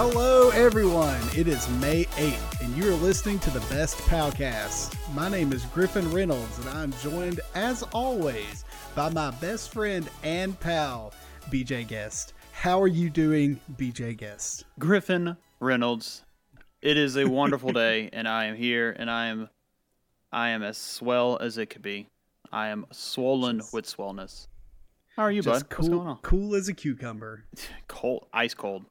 Hello, everyone. It is May 8th, and you are listening to the Best Palcast. My name is Griffin Reynolds, and I'm joined, as always, by my best friend and pal, BJ Guest. How are you doing, BJ Guest? Griffin Reynolds. It is a wonderful day, and I am here, and I am, I am as swell as it could be. I am swollen Just- with swellness. How are you, Just bud? What's going on? cool as a cucumber. Cold, ice cold.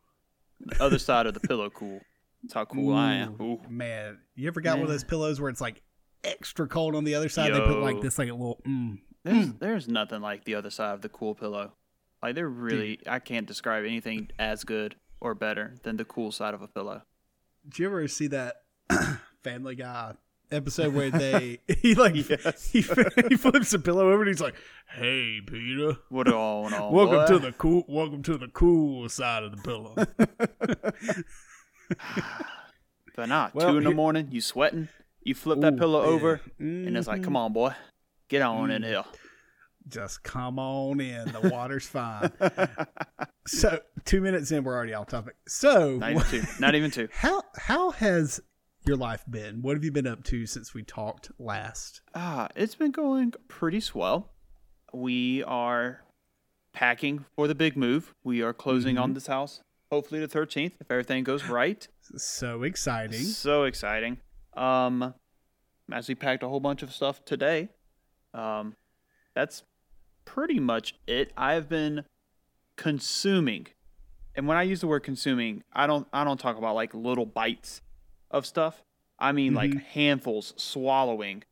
The other side of the pillow, cool. That's how cool I am. Ooh, Ooh. Man, you ever got one of those pillows where it's like extra cold on the other side? They put like this, like a little. Mm. There's, there's nothing like the other side of the cool pillow. Like they're really, I can't describe anything as good or better than the cool side of a pillow. Did you ever see that Family Guy episode where they he like Yes. he, he flips a pillow over and he's like, "Hey, Peter, What going on? welcome to the cool welcome to the cool side of the pillow." But not Well, two in the morning. You sweating? You flip that pillow yeah. over, and it's like, Mhm. come on, boy, get on in Mm. here. Just come on in. The water's fine. so two minutes in, we're already off topic. So Not even two. Not even two. how how has your life been? What have you been up to since we talked last? Ah, it's been going pretty swell. We are packing for the big move. We are closing Mm-hmm. on this house. Hopefully the 13th, if everything goes right. So exciting. So exciting. Um, as we packed a whole bunch of stuff today. Um, that's pretty much it. I've been consuming, and when I use the word consuming, I don't I don't talk about like little bites of stuff. I mean like Mhm. handfuls swallowing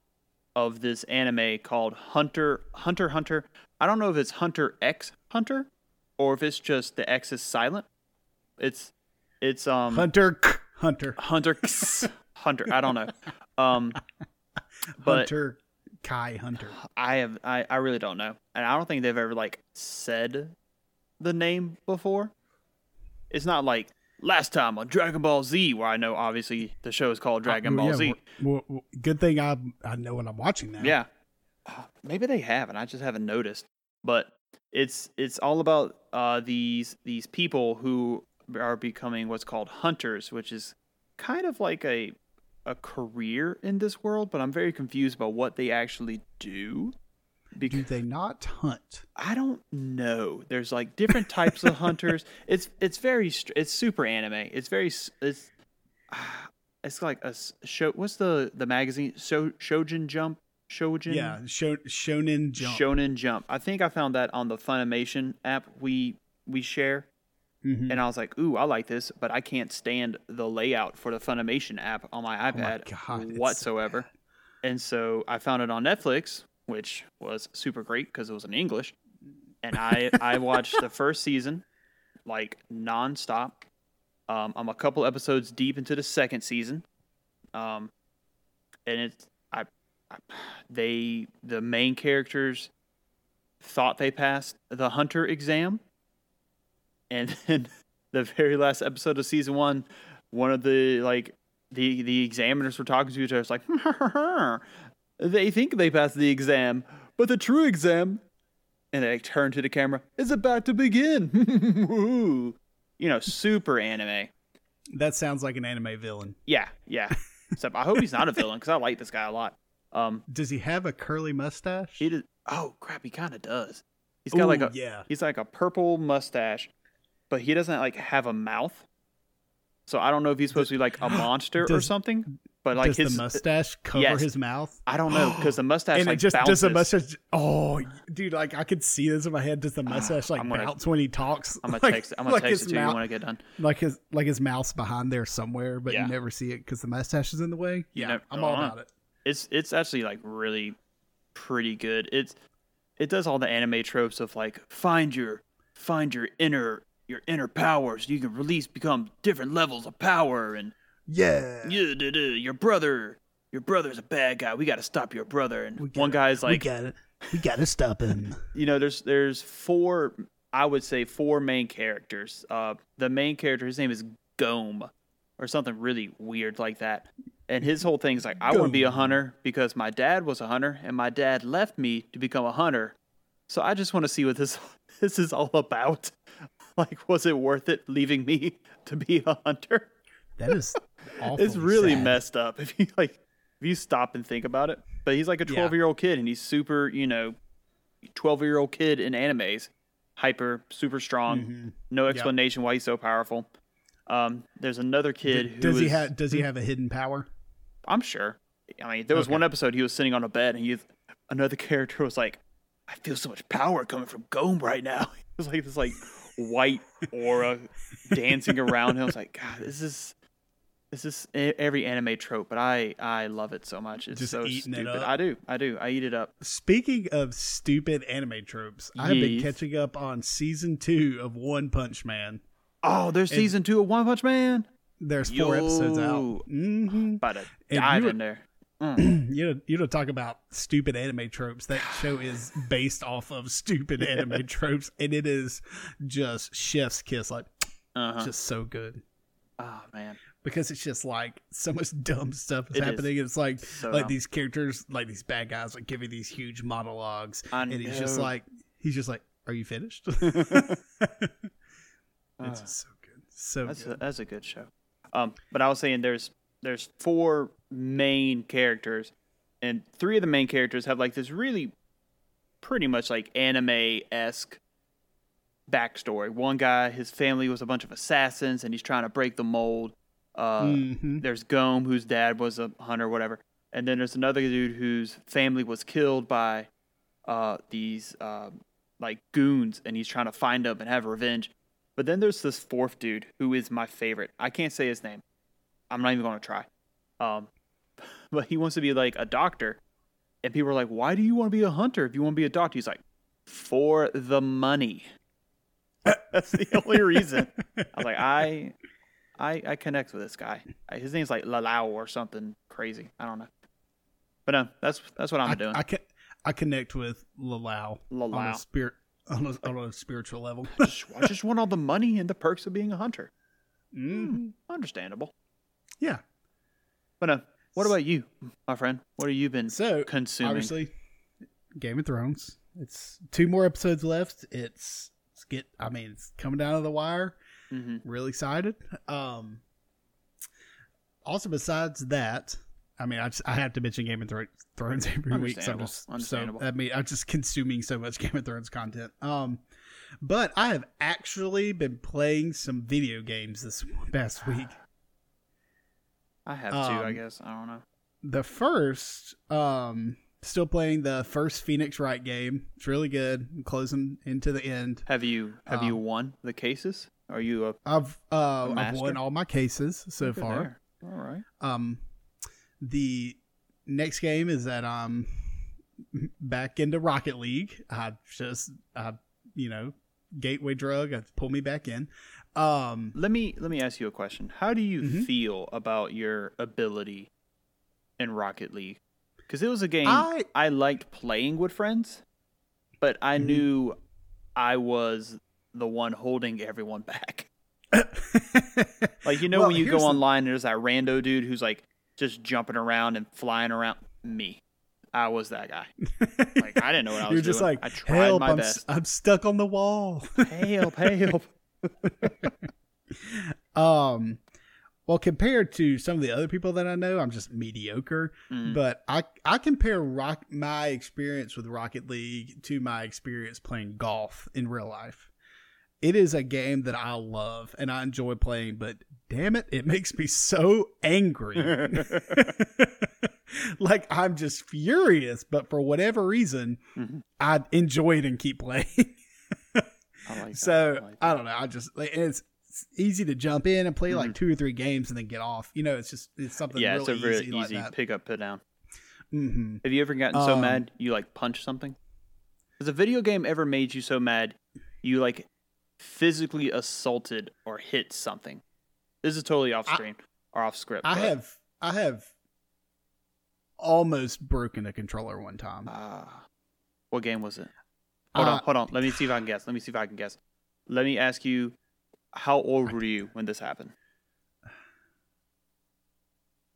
of this anime called Hunter Hunter Hunter. I don't know if it's Hunter X Hunter or if it's just the X is silent. It's it's um Hunter Hunter Hunter X Hunter. I don't know. Um, but Hunter Kai Hunter. I have I, I really don't know, and I don't think they've ever like said the name before. It's not like last time on Dragon Ball Z, where I know obviously the show is called Dragon Uh, Ball yeah, Z. good thing I I know what I'm watching now. Yeah, Uh, maybe they have, and I just haven't noticed. But it's it's all about uh, these these people who are becoming what's called hunters, which is kind of like a a career in this world. But I'm very confused about what they actually do. Do Because they not hunt? I don't know. There's like different types of hunters. It's it's very it's super anime. It's very it's it's like a show. What's the the magazine? So Shojin Jump. Shojin. Yeah, Sho- Shonen Jump. Shonen Jump. I think I found that on the Funimation app we we share, Mhm. and I was like, "Ooh, I like this," but I can't stand the layout for the Funimation app on my Oh my iPad God, it's so whatsoever. and so I found it on Netflix, which was super great because it was in English, and I I watched the first season like nonstop. Um, I'm a couple episodes deep into the second season, um, and it's I, I they the main characters thought they passed the hunter exam, and then the very last episode of season one, one of the like the the examiners were talking to each other. It's like they think they passed the exam, but the true exam, and they turn to the camera, is about to begin. you know, super anime. That sounds like an anime villain. Yeah, yeah. Except I hope he's not a villain because I like this guy a lot. Um, Does he have a curly mustache? he did. Oh crap, he kind of does. He's got like a yeah. he's like a purple mustache, but he doesn't like have a mouth. So I don't know if he's supposed to be like a monster or something. But like Does his the mustache cover yes. his mouth? I don't know because the mustache and like it just bounces. does the mustache. Oh, dude, like I could see this in my head. Does the mustache like gonna- bounce when he talks? I'm gonna like, text. I'm gonna like text it to you when I get done. like his like his mouth's behind there somewhere, but Yeah. you never see it because the mustache is in the way. Yeah, never- I'm all uh-huh. about it. It's it's actually like really pretty good. It's it does all the anime tropes of like find your find your inner your inner powers. You can release become different levels of power and Yeah, yeah, duh, duh, your brother your brother's a bad guy. We got to stop your brother. And one guy's like, we got it. We got to stop him. you know, there's there's four, I would say four main characters. Uh, the main character, his name is Gome, or something really weird like that. And his whole thing's like, I want to be a hunter because my dad was a hunter, and my dad left me to become a hunter. So I just want to see what this this is all about. like, was it worth it leaving me to be a hunter? That is. It's really messed up if you like if you stop and think about it. But he's like a Yeah. 12 year old kid and he's super, you know, 12 year old kid in animes, hyper, super strong, Mhm. no explanation why he's so powerful. Um, there's another kid who does he have does he have a hidden power? I'm sure. I mean, there was Okay. one episode he was sitting on a bed and he another character was like, I feel so much power coming from Gome right now. It was like this like white aura dancing around him. I was like, God, this is this is every anime trope, but I I love it so much. It's Just so stupid. up. I do, I do. I eat it up. Speaking of stupid anime tropes, I have been catching up on season two of One Punch Man. Oh, there's And- season two of One Punch Man. There's four episodes out. Yo. hmm About to dive were- in there. Mm. you know, you don't talk about stupid anime tropes. That show is based off of stupid anime tropes, and it is just chef's kiss. Like, Uh-huh. just so good Oh man, because it's just like so much dumb stuff is It is. happening. It's like so like dumb. these characters, like these bad guys, are giving these huge monologues, I and he's just like, he's just like, "Are you finished?" Uh, it's just so good, so That's a, good. that's a good show. Um, but I was saying there's there's four main characters, and three of the main characters have like this really, pretty much like anime esque backstory. One guy, his family was a bunch of assassins, and he's trying to break the mold. Uh, Mhm. There's Gome, whose dad was a hunter, whatever, and then there's another dude whose family was killed by uh, these uh, like goons, and he's trying to find them and have revenge. But then there's this fourth dude who is my favorite. I can't say his name. I'm not even going to try. Um, but he wants to be like a doctor, and people are like, "Why do you want to be a hunter if you want to be a doctor?" He's like, "For the money." That's the only reason. I was like, I, I, I connect with this guy. His name's like Lalau or something crazy. I don't know. But no, that's that's what I'm I, doing. I, can, I connect with Lalau on a Lalau. spirit on a, on a spiritual level. I just, I just want all the money and the perks of being a hunter. Mhm. Understandable. Yeah. But no, what about you, my friend? What have you been So consuming? obviously, Game of Thrones. It's two more episodes left. It's, it's get. I mean, it's coming down to the wire. Hmm Really excited. Um. Also, besides that, I mean, I just, I have to mention Game of Thro- Thrones every week. So just so. I mean, I'm just consuming so much Game of Thrones content. Um, but I have actually been playing some video games this past week. I have two, I Um, guess. I don't know. the first um still playing the first phoenix wright game it's really good I'm closing into the end Have you have you um, won the cases? Are you a i've uh i've won all my cases so far there. All right. um the next game is that i'm back into rocket league i just i you know gateway drug i pull me back in um Let me let me ask you a question. How do you Mhm. feel about your ability in Rocket League? Because it was a game I, i liked playing with friends, but I Mhm. knew I was the one holding everyone back. Like you know Well, when you go online, and there's that rando dude who's like just jumping around and flying around. Me, I was that guy. Like I didn't know what I was you're just doing. like I tried help my I'm, best. I'm stuck on the wall help! Help! Um, well, compared to some of the other people that I know, I'm just mediocre. Mm. But I I compare rock my experience with Rocket League to my experience playing golf in real life. It is a game that I love and I enjoy playing, but damn it, it makes me so angry. like I'm just furious, but for whatever reason, Mhm. I enjoy it and keep playing. I like. So I like I don't know. I just like, it's, it's easy to jump in and play like Mhm. two or three games and then get off. You know, it's just it's something yeah, really it's a really easy, easy, like pick up, put down. hmm Have you ever gotten so Um, mad you like punch something? Has a video game ever made you so mad you like physically assaulted or hit something? This is totally off I- screen or off script. I but, have I have almost broken a controller one time. Ah, what game was it? Hold Uh, on, hold on. Let me see if I can guess. Let me see if I can guess. Let me ask you, how old were you when this happened?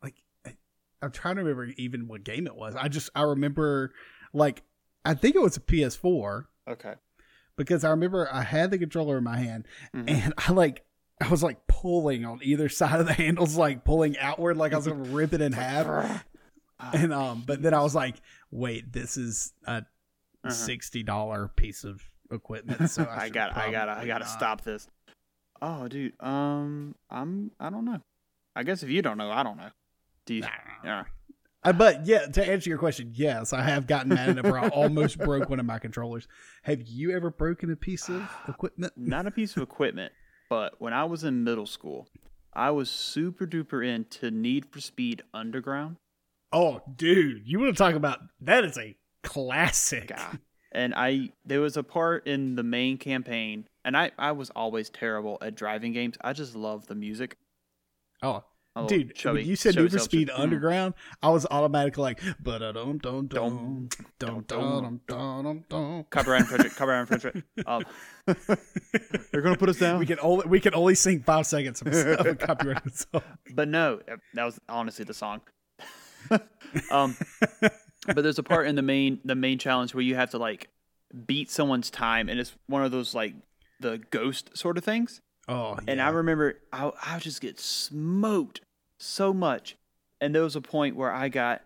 like I, I'm trying to remember even what game it was. I just I remember like I think it was a PS4, Okay. Because I remember I had the controller in my hand Mhm. and I like I was like pulling on either side of the handles, like pulling outward, like I was gonna rip it in half. And um, but then I was like, wait, this is a Uh-huh. sixty dollar piece of equipment, so I, got I gotta I gotta not. stop this. Oh, dude. Um, I'm I don't know. I guess if you don't know, I don't know. Do you? Nah. Yeah. Uh, but yeah, to answer your question, yes, I have gotten mad it. where I almost broke one of my controllers. Have you ever broken a piece of equipment? Not a piece of equipment, but when I was in middle school, I was super duper into Need for Speed Underground. Oh, dude, you want to talk about that? Is a classic. God. And I there was a part in the main campaign, and I I was always terrible at driving games. I just love the music. Oh, dude, chubby- you said chubby Need for. Speed Mm. Underground, I was automatically like, but dum dum dum Dum, dum dum dum dum dum. Copyright infringement. Copyright infringement. Um, they're gonna put us down. We can only we can only sing five seconds of of a copyrighted song. But no, that was honestly the song. um, but there's a part in the main the main challenge where you have to like beat someone's time, and it's one of those like the ghost sort of things. Oh, And I remember I I just get smoked so much, and there was a point where I got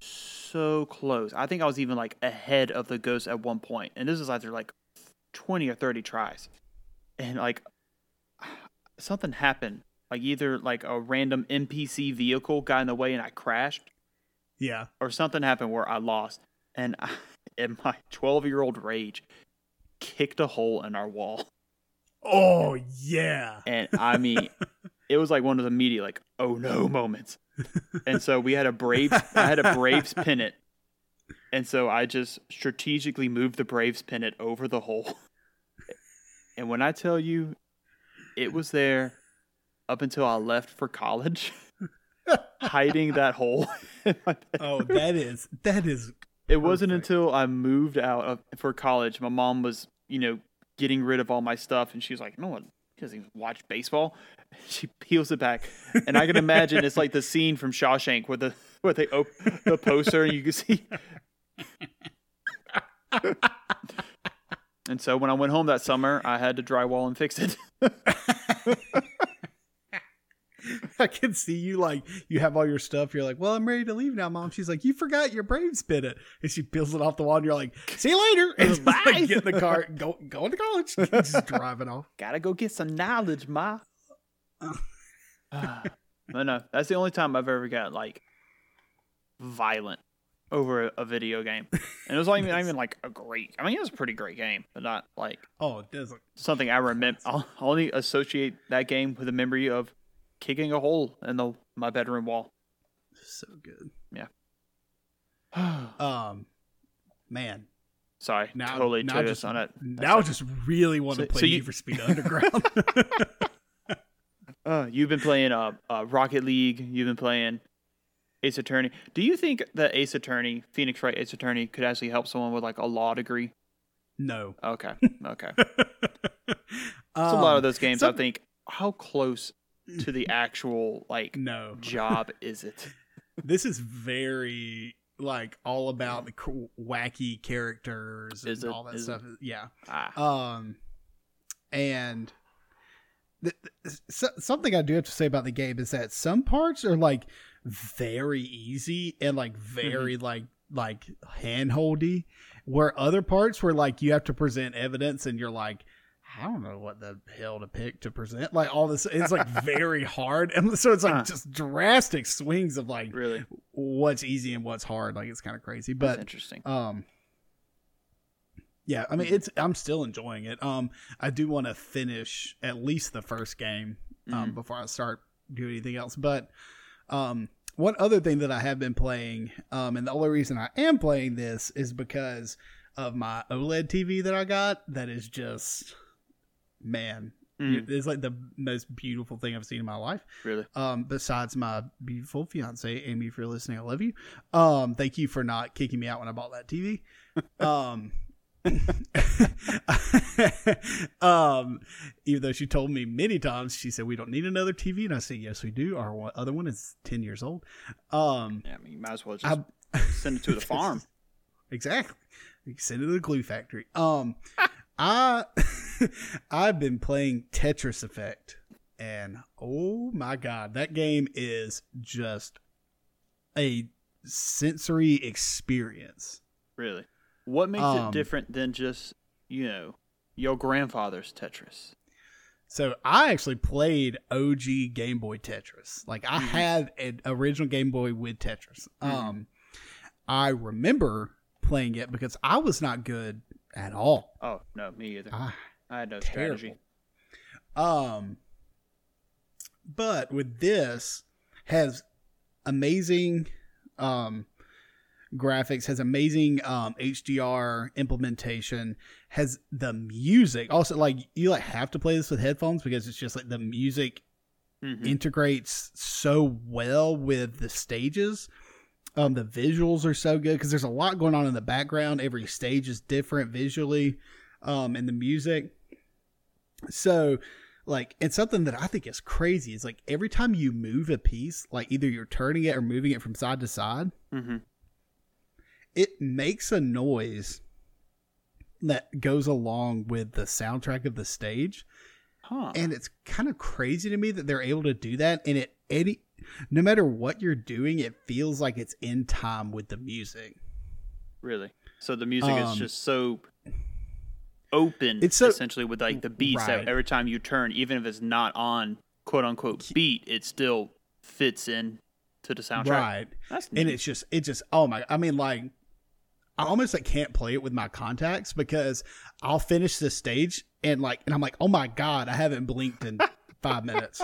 so close. I think I was even like ahead of the ghost at one point, and this is after like twenty or thirty tries, and like something happened. Like either like a random NPC vehicle got in the way and I crashed, yeah. or something happened where I lost, and I, in my twelve year old rage, kicked a hole in our wall. Oh yeah. And I mean, it was like one of the immediate like, oh no moments. And so we had a Braves, I had a Braves pennant. And so I just strategically moved the Braves pennant over the hole. And when I tell you, it was there up until I left for college, hiding that hole. Oh, that is that is It wasn't until I moved out of, for college. My mom was, you know, getting rid of all my stuff, and she was like, "No one doesn't watch baseball." She peels it back, and I can imagine it's like the scene from Shawshank where the where they open the poster and you can see. and so when I went home that summer, I had to drywall and fix it. I can see you like you have all your stuff. You're like, well, I'm ready to leave now, mom. She's like, you forgot your Braves it, and she peels it off the wall. And you're like, see you later. And just, like, get in the car, go going to college, just driving off. Gotta go get some knowledge, ma. Ah. no, no, that's the only time I've ever got like violent over a, a video game, and it was like even, not even like a great. I mean, it was a pretty great game, but not like Oh, it does look something I remember. I'll I'll only associate that game with the memory of kicking a hole in the my bedroom wall. so good. Yeah. Um, man, now totally now just on it. now I just really want to play so you- Need for Speed Underground. Uh, you've been playing uh, uh, Rocket League. You've been playing Ace Attorney. Do you think that Ace Attorney, Phoenix Wright Ace Attorney, could actually help someone with like a law degree? no, Okay, okay. it's It's a lot of those games. I think how close to the actual like no job is it? this is very like all about the cool, wacky characters and it? all that stuff. Yeah. Ah, Um, and th- th- so, something I do have to say about the game is that some parts are like very easy and like very like like handholdy, where other parts where like you have to present evidence and you're like. I don't know what the hell to pick to present. Like all this, it's like very hard, and so it's like Huh. just drastic swings of like really? what's easy and what's hard. Like it's kind of crazy, That's but interesting. um, yeah, I mean it's I'm still enjoying it. Um, I do want to finish at least the first game um Mhm. before I start doing anything else. But um, one other thing that I have been playing, um, and the only reason I am playing this is because of my OLED TV that I got. That is just man. Mm, It's like the most beautiful thing I've seen in my life really? um, besides my beautiful fiance, Amy, if you're listening, I love you. Um, thank you for not kicking me out when I bought that TV. Um, um, even though she told me many times, she said we don't need another TV, and I said yes, we do. Our one, other one is ten years old. Um, Yeah, I mean, you might as well just I, send it to the farm. exactly. You send it to the glue factory. Um, I I've been playing Tetris Effect, and oh my god, that game is just a sensory experience. Really? What makes Um, it different than just, you know, your grandfather's Tetris? So I actually played OG Game Boy Tetris. Like I Mhm. had an original Game Boy with Tetris. Mhm. Um, I remember playing it because I was not good at all. Oh, no, me either. I I had no terrible. strategy. Um, but with this has amazing um graphics, has amazing um HDR implementation, has the music. Also, like you like have to play this with headphones because it's just like the music Mhm. integrates so well with the stages. Um, the visuals are so good because there's a lot going on in the background. Every stage is different visually, um, and the music. So, like, it's something that I think is crazy. Is like every time you move a piece, like either you're turning it or moving it from side to side, Mhm. it makes a noise that goes along with the soundtrack of the stage Huh. and it's kind of crazy to me that they're able to do that and it any no matter what you're doing it feels like it's in time with the music Really? So the music is Um, just so open, It's so- essentially, with like the beats Right. that every time you turn, even if it's not on quote unquote beat, it still fits in to the soundtrack. right That's and it's just it just oh my i mean like i almost like can't play it with my contacts because i'll finish this stage and like and i'm like oh my god i haven't blinked in five minutes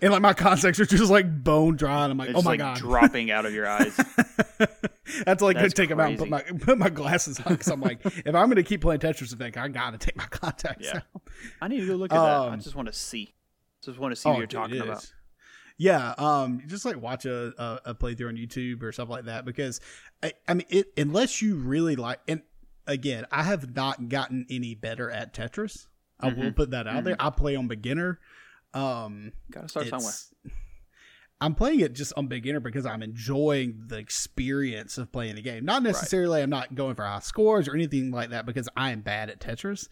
and like my contacts are just like bone dry and i'm like It's oh my like god dropping out of your eyes. That's like That's take them out and put my put my glasses on because I'm like, if I'm gonna keep playing Tetris Effect, I gotta take my contacts Yeah. out. I need to go look at that. I Um, just want to see. Just want to see what you're dude, talking about. is. Yeah, um, just like watch a, a, a playthrough on YouTube or stuff like that because I, I mean, it unless you really like, and again, I have not gotten any better at Tetris. I will Mhm. put that out there. I play on beginner. Um, Gotta start somewhere. I'm playing it just on beginner because I'm enjoying the experience of playing the game. Not necessarily I'm not going for high scores or anything like that because I am bad at Tetris.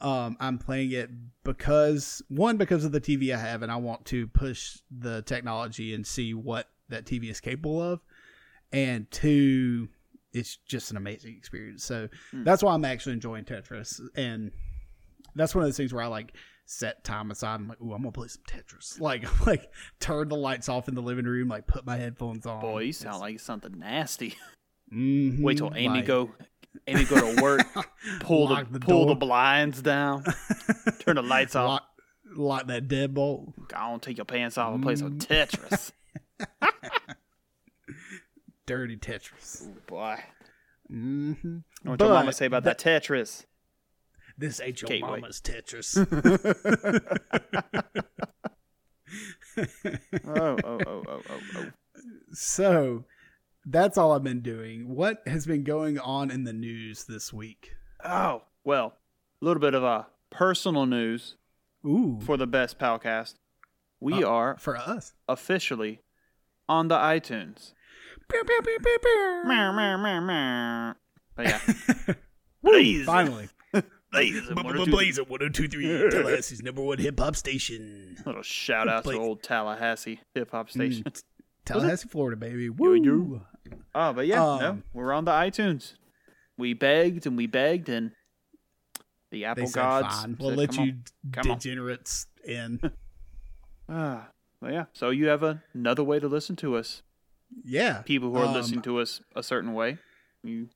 Um, I'm playing it because one because of the TV I have and I want to push the technology and see what that TV is capable of, and two, it's just an amazing experience. So Hmm. that's why I'm actually enjoying Tetris, and that's one of those things where I like set time aside. I'm like, ooh, I'm gonna play some Tetris. Like, like turn the lights off in the living room, like put my headphones on. Boy, you sound like something nasty. Mhm, Wait till Amy like- go. Amy go to work. Pull the, the pull the blinds down. Turn the lights off. lock, lock that deadbolt. Go on, take your pants off and play some Mm. Tetris. Dirty Tetris. Ooh, boy. Mm-hmm. What your mama say about that Tetris? This ain't your Gateway. mama's Tetris. Oh, oh, oh, oh, oh, oh. so that's all I've been doing. What has been going on in the news this week? Oh, well, a little bit of a personal news Ooh, for the best Palcast. We Uh, are for us. officially on the iTunes. Pew, pew, pew, pew, pew. Meow, meow, meow, meow. But yeah, Blaze. Finally. Blaze and one or at 1023, Tallahassee's number one hip hop station. Little shout out to old Tallahassee hip hop station. Mm, Tallahassee, Florida, baby. Woo. Oh, but yeah, no, Um, we're on the iTunes. We begged and we begged, and the Apple said, gods. fine. We'll said, let you on." degenerates in. on." Ah, but yeah, so you have a, another way to listen to us. yeah. People who are Um, listening to us a certain way. You,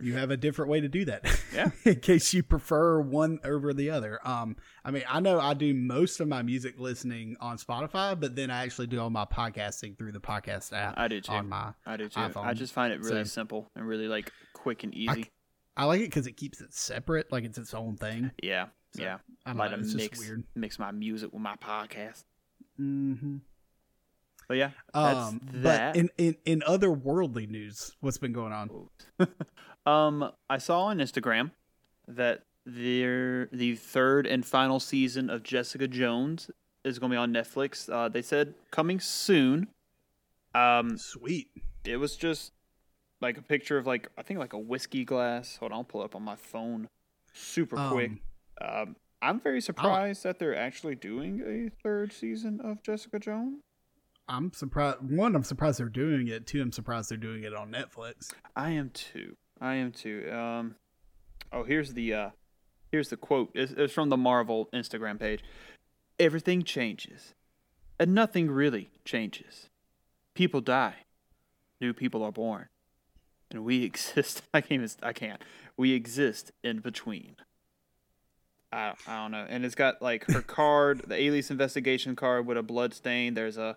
you have a different way to do that. Yeah. in case you prefer one over the other. Um, I mean, I know I do most of my music listening on Spotify, but then I actually do all my podcasting through the podcast app I do too. on my. I do too. I just find it really Same. simple and really like quick and easy. I like it because it keeps it separate, like it's its own thing. yeah, So, yeah. I Like know, to mix weird. mix my music with my podcast. Mm-hmm. But yeah, that's Um, that. but in, in in other worldly news, what's been going on? um, I saw on Instagram that their the third and final season of Jessica Jones is going to be on Netflix. Uh, they said coming soon. Um, Sweet. it was just like a picture of like I think like a whiskey glass. Hold on, I'll pull it up on my phone. super quick. Um, Um, I'm very surprised that they're actually doing a third season of Jessica Jones. I'm surprised. One, I'm surprised they're doing it. Two, I'm surprised they're doing it on Netflix. I am too. I am too. Um, oh, here's the uh, here's the quote. It's, it's from the Marvel Instagram page. Everything changes, and nothing really changes. People die, new people are born, and we exist. I can't. I can't. We exist in between. I, I don't know. And it's got like her card, the Alias investigation card with a blood stain. There's a,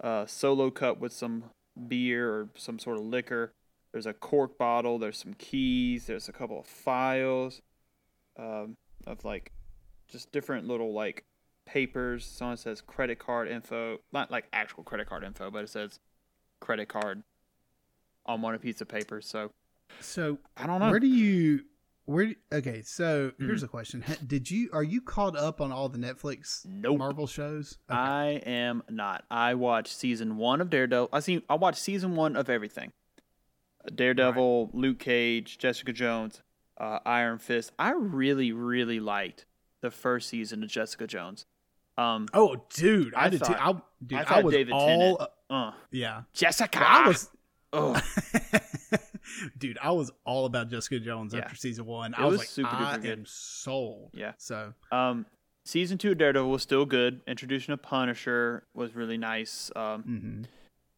a solo cup with some beer or some sort of liquor. There's a cork bottle. There's some keys. There's a couple of files um, of like just different little like papers. Someone says credit card info, not like actual credit card info, but it says credit card on one piece of paper. So So, I don't know. where do you? Where? do- Okay, so Hmm. here's a question: Did you? Are you caught up on all the Netflix Nope. Marvel shows? Okay. I am not. I watched season one of Daredevil. I see. I watched season one of everything. Daredevil, Luke Cage, Jessica Jones, uh, Iron Fist. I really, really liked the first season of Jessica Jones. Um, oh, dude, I, I did too. I, thought- dude, I I, was David all. Tennant- uh, uh, yeah, Jessica. I was. Ugh. dude, I was all about Jessica Jones Yeah. after season one. It I was, was like, super duper I good. am sold. Yeah. So Um, season two of Daredevil was still good. Introduction of Punisher was really nice. Um, mhm.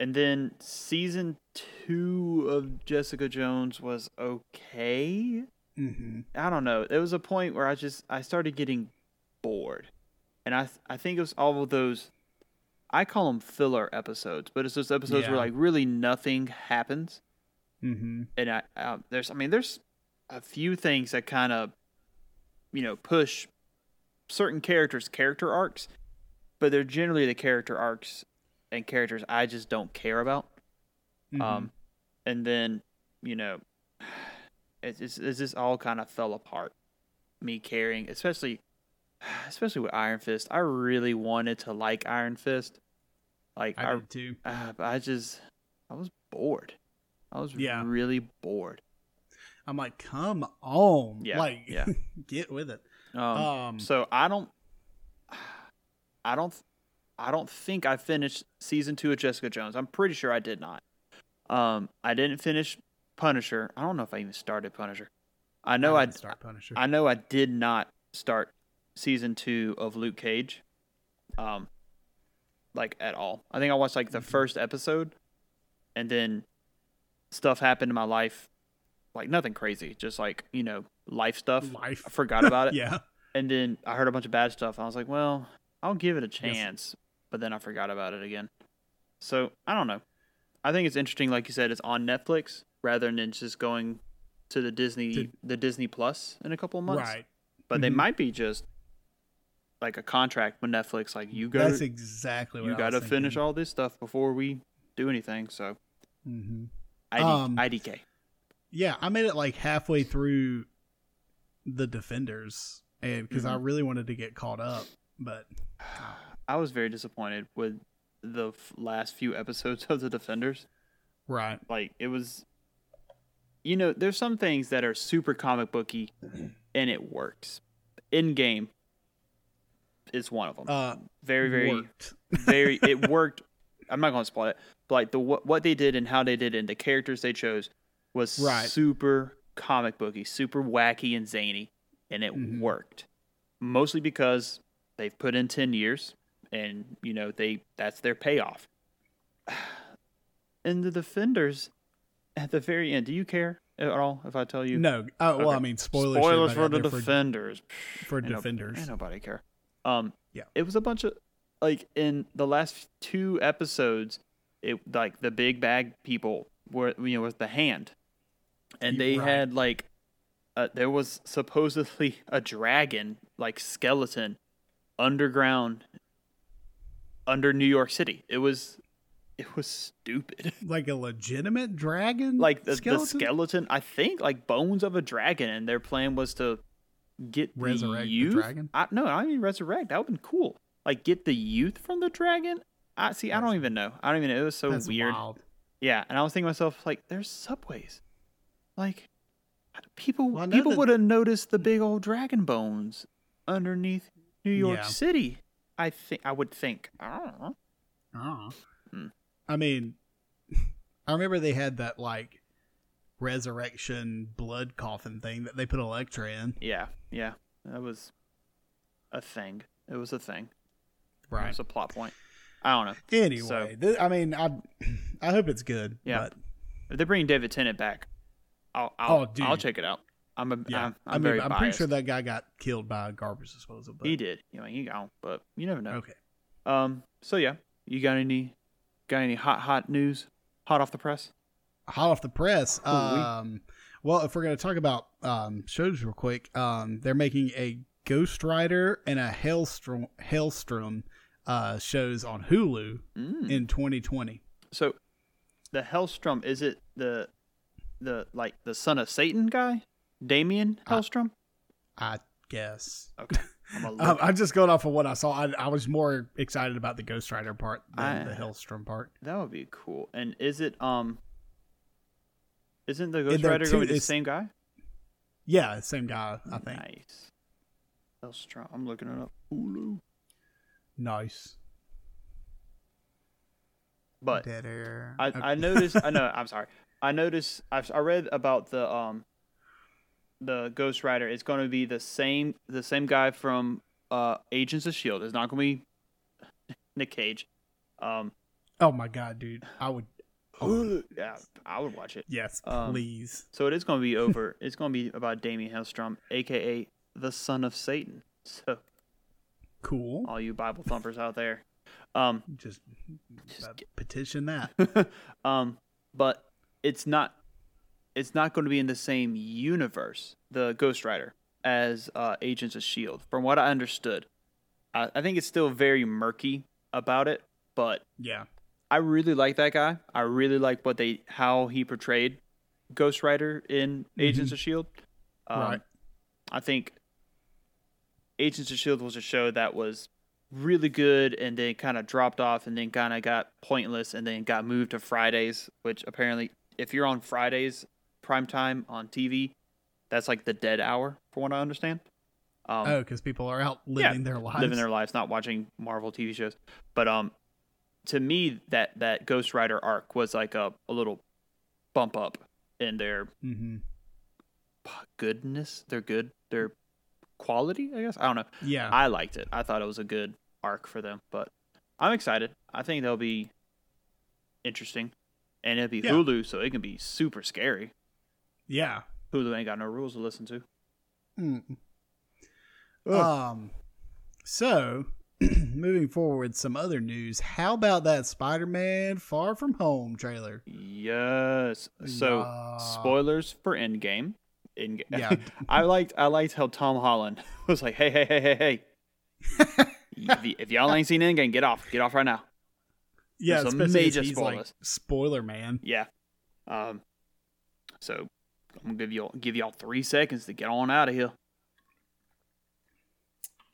And then season two of Jessica Jones was okay. hmm I don't know. There was a point where I just I started getting bored, and I I think it was all of those. I call them filler episodes, but it's those episodes where like really nothing happens, hmm and I uh, there's I mean there's a few things that kind of you know push certain characters character arcs, but they're generally the character arcs and characters I just don't care about. Mm-hmm. Um, and then you know, it's it's, it's just all kind of fell apart. Me caring, especially, especially with Iron Fist. I really wanted to like Iron Fist. Like I I, did too. uh, I just, I was bored. I was Yeah. really bored. I'm like, come on, Yeah, like, yeah. get with it. Um, Um, so I don't, I don't, I don't think I finished season two of Jessica Jones. I'm pretty sure I did not. Um, I didn't finish Punisher. I don't know if I even started Punisher. I know I, didn't start Punisher. I know I did not start season two of Luke Cage, um, like at all. I think I watched like the Mhm. first episode, and then stuff happened in my life, like nothing crazy, just like you know life stuff. Life. I forgot about it, yeah. and then I heard a bunch of bad stuff. I was like, well, I'll give it a chance, but then I forgot about it again. So I don't know. I think it's interesting, like you said, it's on Netflix rather than just going to the Disney To- the Disney Plus in a couple of months Right. but they Mhm. might be just like a contract with Netflix. Like you got That's exactly what you got to finish all this stuff before we do anything. So Mhm. ID, Um, IDK. Yeah, I made it like halfway through the Defenders, and because I Mhm. really wanted to get caught up, but I was very disappointed with the f- last few episodes of the Defenders. right. Like it was, you know, there's some things that are super comic booky, and it works. Endgame is one of them. Uh, very very very it worked i'm not going to spoil it but like the what, what they did and how they did it and the characters they chose was Right. super comic booky super wacky and zany and it Mhm. worked mostly because they've put in 10 years and you know they that's their payoff and the defenders at the very end do you care at all if i tell you No, oh well, Okay. I mean, spoilers. spoilers for the defenders for Ain't defenders. ain't nobody care. Um, Yeah. it was a bunch of like in the last two episodes, it like the big bag people were you know with the hand, and You- they right. had like, uh, there was supposedly a dragon like skeleton underground under New York City. It was, it was stupid. like a legitimate dragon, like the skeleton? the skeleton, I think like bones of a dragon, and their plan was to get Resurrect the the youth. dragon? I, no, I mean resurrect. That would have been cool. Like get the youth from the dragon. I see. I don't even know. I don't even know. It was so That's weird. wild. Yeah, and I was thinking to myself like, there's subways. Like, People Well, people that- would have noticed the big old dragon bones underneath New York Yeah. City. I think I would think. I don't know. Oh. Hmm. I mean, I remember they had that like resurrection blood coffin thing that they put Elektra in. Yeah, yeah, that was a thing. It was a thing. Right, it was a plot point. I don't know. Anyway, So- th- I mean, I I hope it's good. Yeah. But If they bring David Tennant back, I'll I'll, Oh. I'll check it out. I'm a, yeah, I'm, I'm I mean, I'm biased. pretty sure that guy got killed by a garbage disposal. But he did. You know, he gone, but you never know. okay. Um. So yeah, you got any got any hot hot news? Hot off the press? hot off the press. Ooh-wee. Um, well, if we're going to talk about um, shows real quick, um, they're making a Ghost Rider and a Hellstrom, Hellstrom uh, shows on Hulu Mm. in 2020. So, the Hellstrom is it the the like the son of Satan guy, Damien Hellstrom? I guess. Okay, I'm Um. I'm just going off of what I saw. I, I was more excited about the Ghost Rider part than I- the Hellstrom part. that would be cool. And is it um? Isn't the Ghost Rider two- going to be the same guy? Yeah, same guy, I think. Nice. Hellstrom. I'm looking it up. Hulu. Nice. But Dead air. I, Okay. I noticed. I know. I'm sorry. I noticed. I've, I read about the um, the Ghost Rider. It's going to be the same the same guy from uh Agents of Shield. It's not going to be Nick Cage. Um, oh my god, dude! I would. Oh, yeah, I would watch it. yes, Um, please. So it is going to be over. it's going to be about Damien Hellstrom, aka the son of Satan. So Cool. all you Bible thumpers out there, um, Just, Just petition that. um, but it's not it's not going to be in the same universe, the Ghost Rider, as uh, Agents of Shield. From what I understood, I, I think it's still very murky about it, but yeah. I really like that guy. I really like what they how he portrayed Ghost Rider in Agents of Shield. Um, Right. I think Agents of Shield was a show that was really good and then kind of dropped off and then kind of got pointless and then got moved to Fridays, which apparently if you're on Fridays prime time on TV, that's like the dead hour from what I understand. Um, oh, because people are out living their lives. living their lives, not watching Marvel TV shows. But um, to me, that that Ghost Rider arc was like a, a little bump up in their hmm goodness, their good, their quality. I guess I don't know. Yeah. I liked it. I thought it was a good arc for them. But I'm excited. I think they'll be interesting, and it'll be Yeah. Hulu, so it can be super scary. Yeah. Hulu ain't got no rules to listen to. Mm. Um. So, moving forward, some other news. How about that Spider-Man Far From Home trailer? Yes. So Yeah. spoilers for Endgame. Endgame. Yeah. I liked I liked how Tom Holland was like, hey, hey, hey, hey, hey. if, y- if y'all ain't seen Endgame, get off. Get off right now. Yeah, Some major he's like spoilers. spoiler man. Yeah. Um. So I'm gonna give y'all give y'all three seconds to get on out of here.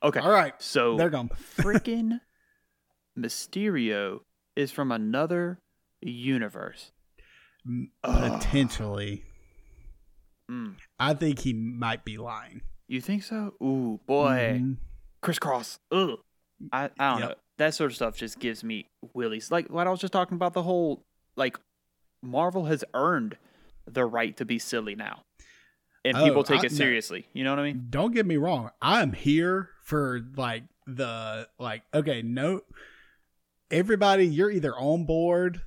Okay. All right, So they're gone. freaking Mysterio is from another universe. Potentially, Mm. I think he might be lying. You think so? Ooh, boy. Mhm. crisscross. Ugh. I, I don't Yep. know. That sort of stuff just gives me willies. Like what I was just talking about the whole like Marvel has earned the right to be silly now. And Oh, people take I- it no. seriously. You know what I mean? Don't get me wrong. I'm here for like the like. Okay, no. Everybody, you're either on board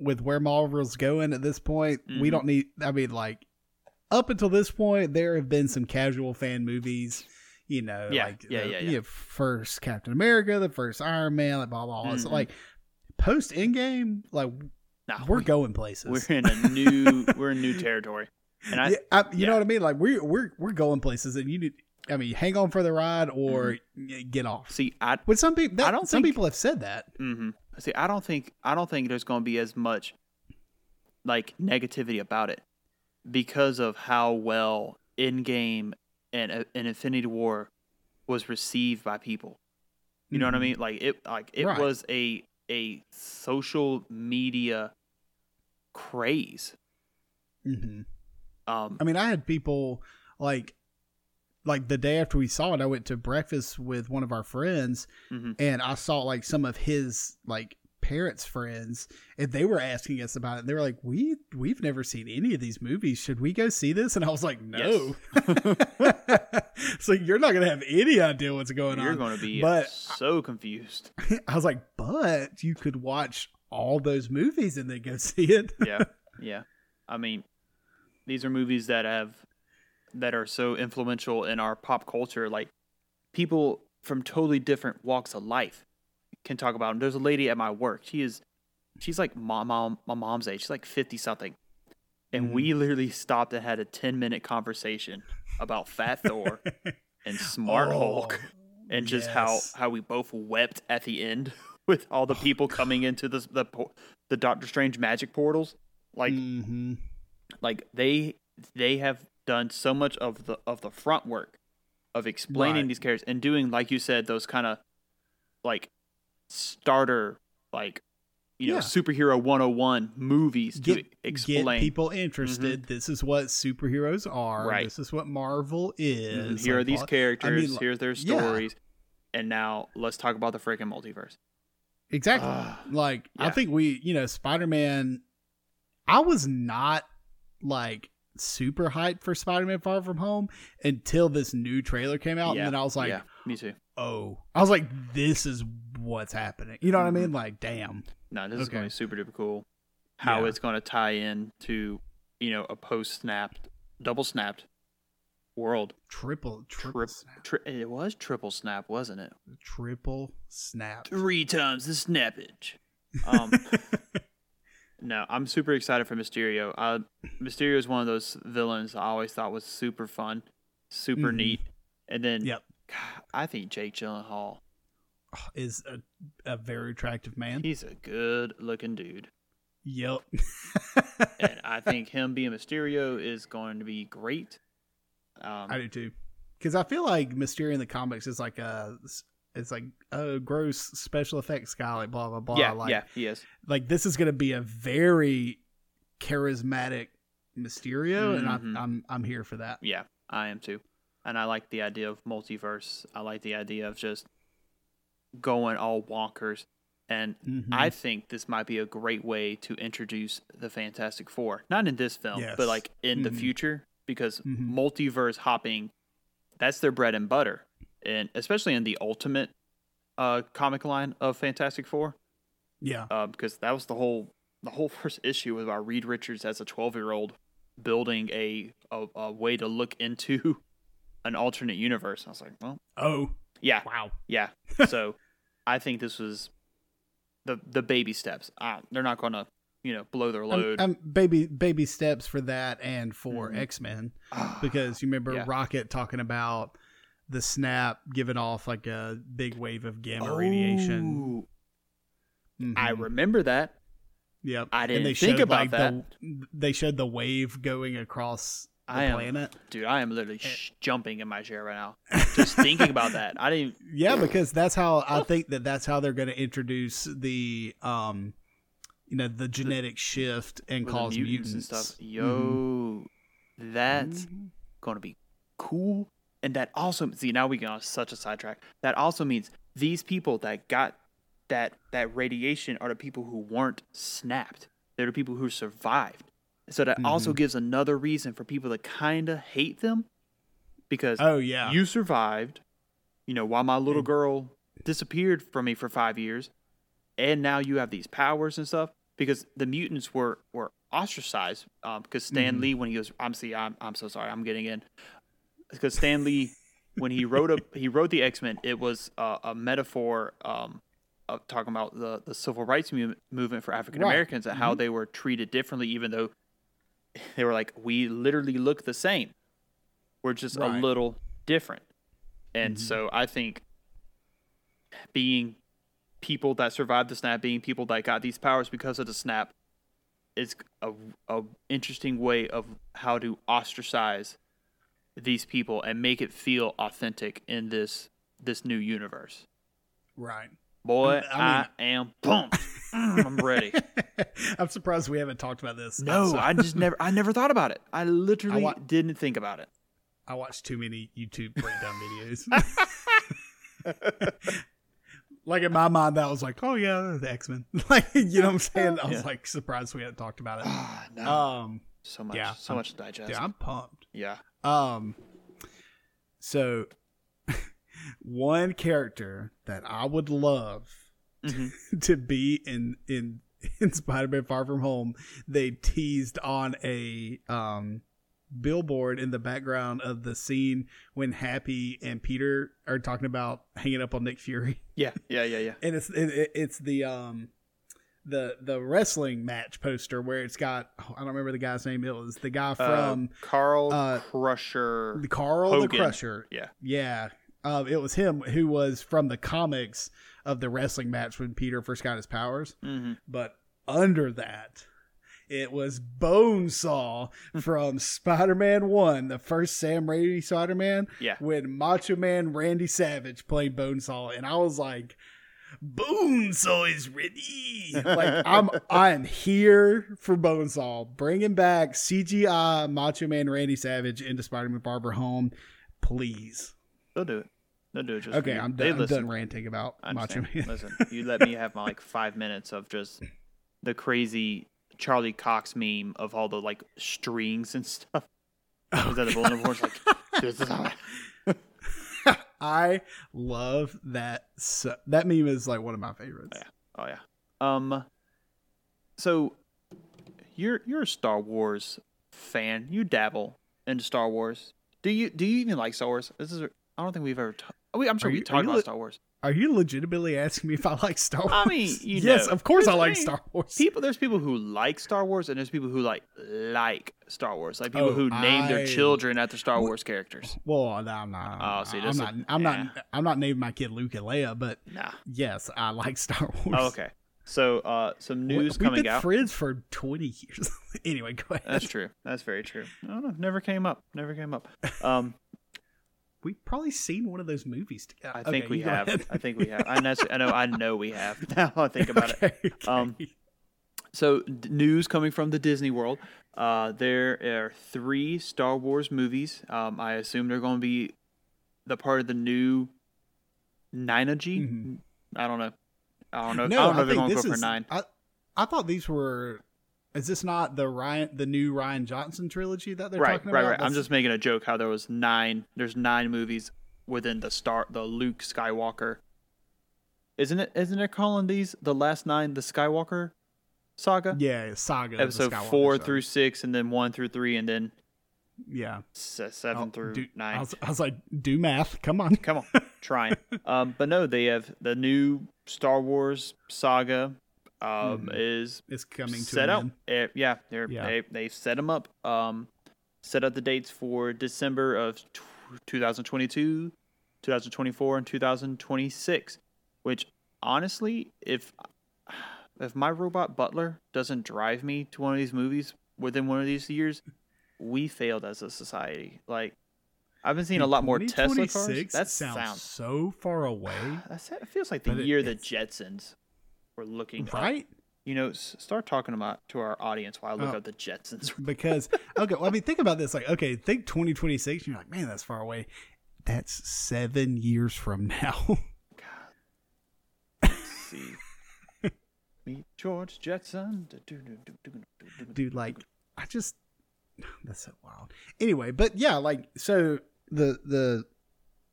with where Marvel's going at this point. We Mhm. don't need. I mean, like up until this point, there have been some casual fan movies. You know, Yeah, like yeah, the, yeah, you yeah. know, first Captain America, the first Iron Man, like blah blah blah. So Mhm. like post Endgame, like Nah, we're we- going places. we're in a new we're in new territory. And I yeah, I, you yeah. know what I mean? Like we're we're we're going places, and you need. I mean, hang on for the ride or get off. see I But some people, that, I don't some think- people have said that. hmm See, I don't think I don't think there's going to be as much like negativity about it because of how well Endgame and uh, and Infinity War was received by people. You know what I Mhm. mean? Like it like it Right. was a a social media craze. hmm Um, I mean, I had people like like the day after we saw it, I went to breakfast with one of our friends Mhm. and I saw like some of his like parents' friends and they were asking us about it. And They were like, We we've never seen any of these movies. Should we go see this? And I was like, No. so you're not gonna have any idea what's going on. you're going to be but- so confused. I was like, but you could watch all those movies and then go see it. yeah, yeah. I mean, these are movies that have that are so influential in our pop culture. Like people from totally different walks of life can talk about them. There's a lady at my work. She is, she's like my mom, my mom's age. She's like fifty something, and Mhm. we literally stopped and had a ten minute conversation about Fat Thor and Smart Hulk, and just how yes. how we both wept at the end with all the people coming into the the the Doctor Strange magic portals. Like Mhm. like they they have done so much of the of the front work of explaining Right. these characters and doing like you said those kind of like starter like you know Yeah. superhero 101 movies to get, explain Mm-hmm. get people interested. This is what superheroes are. Right. This is what Marvel Mhm. is. here are these characters like, here's their yeah. stories and now let's talk about the freaking multiverse Exactly. Ah, like I think we, you know, Spider Man. I was not like super hyped for Spider Man Far From Home until this new trailer came out, yeah, and then I was like, yeah me too oh, I was like, this is what's happening. You know what I mean? Like, damn. no this is going to be super duper cool how Yeah. it's going to tie in to you know a post snapped double snapped world Triple, triple, Trip- snap, Tri- it was triple snap, wasn't it? triple snap. Three times the snappage. Um, no, I'm super excited for Mysterio. Uh, Mysterio is one of those villains I always thought was super fun, super Mhm. neat. And then, Yep. I think Jake Gyllenhaal, Is a, a very attractive man. he's a good looking dude. Yep. And I think him being Mysterio is going to be great. Um, I do too. Because I feel like Mysterio in the comics is like a, it's like a gross special effects guy, like blah blah blah. yeah, like, yeah, he is. like this is going to be a very charismatic Mysterio, and Mhm. I'm I'm I'm here for that. Yeah, I am too. And I like the idea of multiverse. I like the idea of just going all wonkers. And Mhm. I think this might be a great way to introduce the Fantastic Four. Not in this film, Yes. but like in the Mhm. future, because Mhm. multiverse hopping, that's their bread and butter. And especially in the ultimate uh, comic line of Fantastic Four, yeah, uh, because that was the whole the whole first issue was about Reed Richards as a 12 year old building a, a a way to look into an alternate universe. I was like, well, oh yeah, wow, yeah. so I think this was the the baby steps. Uh, they're not going to you know blow their I'm, load. I'm baby baby steps for that and for Mhm. X Men Ah, because you remember Yeah. Rocket talking about the snap giving off like a big wave of gamma radiation. Oh, I remember that. Yep. I didn't they think showed, about like, that. The, they showed the wave going across the I am- planet. Dude, I am literally Eh. sh- jumping in my chair right now just thinking about that. I didn't. Yeah, because that's how I think that that's how they're going to introduce the um, you know, the genetic shift and cause mutants, mutants, and stuff. Mhm. Yo, that's Mhm. going to be cool. And that also see now we get on such a sidetrack. That also means these people that got that that radiation are the people who weren't snapped. They're the people who survived. So that also Mhm. gives another reason for people to kind of hate them because Oh yeah, you survived. You know, while my little girl disappeared from me for five years, and now you have these powers and stuff. Because the mutants were were ostracized. Um, because Stan Mhm. Lee, when he was, I'm see, I'm I'm so sorry, I'm getting in. Because Stan Lee, when he wrote a he wrote the X Men, it was uh, a metaphor. Um, of talking about the the civil rights mu- movement for African Americans and how Mhm. they were treated differently, even though they were like, we literally look the same. We're just a little different. And Mhm. so I think being people that survived the snap, being people that got these powers because of the snap, is a, a interesting way of how to ostracize these people and make it feel authentic in this this new universe. right. Boy, I I, am pumped. Mm, I'm ready. I'm surprised we haven't talked about this. No, outside. I just never. I never thought about it. I literally wa- didn't think about it. I watched too many YouTube breakdown videos. like in my mind, that was like, oh yeah, the X Men. like you know what I'm saying? I was Yeah. like surprised we hadn't talked about it. Ah, no. Um, so much. yeah, so I'm- much to digest. yeah, I'm pumped. yeah. Um, so one character that I would love Mhm. to be in in in Spider-Man Far From Home, they teased on a um billboard in the background of the scene when Happy and Peter are talking about hanging up on Nick Fury, Yeah. Yeah. Yeah. Yeah. and it's it, it- it's the um. The, the wrestling match poster where it's got oh, I don't remember the guy's name. It was the guy from uh, Carl uh, Crusher. the Carl the Crusher. Yeah. Yeah. Uh, it was him who was from the comics of the wrestling match when Peter first got his powers. hmm But under that, it was Bonesaw from Spider Man 1, the first Sam Raimi Spider Man, Yeah. when Macho Man Randy Savage played Bonesaw. And I was like, Bonesaw is ready. Like I'm, I'm here for Bonesaw. Bringing back CGI Macho Man Randy Savage into Spider Man Far From Home, please. They'll do it. They'll do it. Just Okay. I'm done, I'm done ranting about Macho. Man. Listen, you let me have my like five minutes of just the crazy Charlie Cox meme of all the like strings and stuff. Was that the bulletin board? Like, is I- love that. So, that meme is like one of my favorites. Oh yeah. Um. So, you're you're a Star Wars fan. You dabble into Star Wars. Do you do you even like Star Wars? This is I don't think we've ever. Oh, I'm sure we you- are talked about li- Star Wars. Are you legitimately asking me if I like Star Wars? I mean, yes, know. of course I There's- like I mean, Star Wars. People, there's people who like Star Wars, and there's people who like like Star Wars, like people Oh, who name their children after Star Wars characters. well, no, I'm not. Oh, see, I'm not. I'm not. I'm not naming my kid Luke and Leia, but Nah. yes, I like Star Wars. Oh, okay. So, uh, some We- news We've coming been out. friends for 20 years. anyway, go ahead. That's true. That's very true. I don't know. Never came up. Never came up. Um, We've probably seen one of those movies together. I think we have. ahead. I think we have. I know. I know. I know we have. Now I think about it. Okay, okay. Um, So, d- news coming from the Disney World. Uh, there are three Star Wars movies. Um, I assume they're going to be the part of the new Nine-G. Mhm. I don't know. I don't know. no, I don't know if they're think going to go this for is. nine. I, I thought these were. Is this not the Ryan, the new Rian Johnson trilogy that they're Right, talking right, about? right. Right. right. I'm just making a joke how there was nine. There's nine movies within the star, the Luke Skywalker. Isn't it? Isn't it calling these the last nine the Skywalker saga? yeah, saga. Episode four saga. through six, and then one through three, and then yeah. se- seven Oh, through do- nine. I was, I was like, do math. Come on. Come on, trying. Um, but no, they have the new Star Wars saga. Um, Mhm. is It's coming to set out. end. Eh, yeah, they're Yeah. they they set them up. Um, set up the dates for December of tw 2022, 2024, and 2026. Which honestly, if if my robot butler doesn't drive me to one of these movies within one of these years, we failed as a society. Like I've been seeing a lot more Tesla cars. That sounds, sounds. so far away, That's, it feels like the it- year the Jetsons were looking up. right? You know, start talking about to our audience while I look Oh. up the Jetsons. Because okay, well, I mean, think about this. Like, okay, think 2026. You're like, man, that's far away. That's seven years from now. Let's see. Meet George Jetson. dude like i just that's so wild anyway but yeah like so the the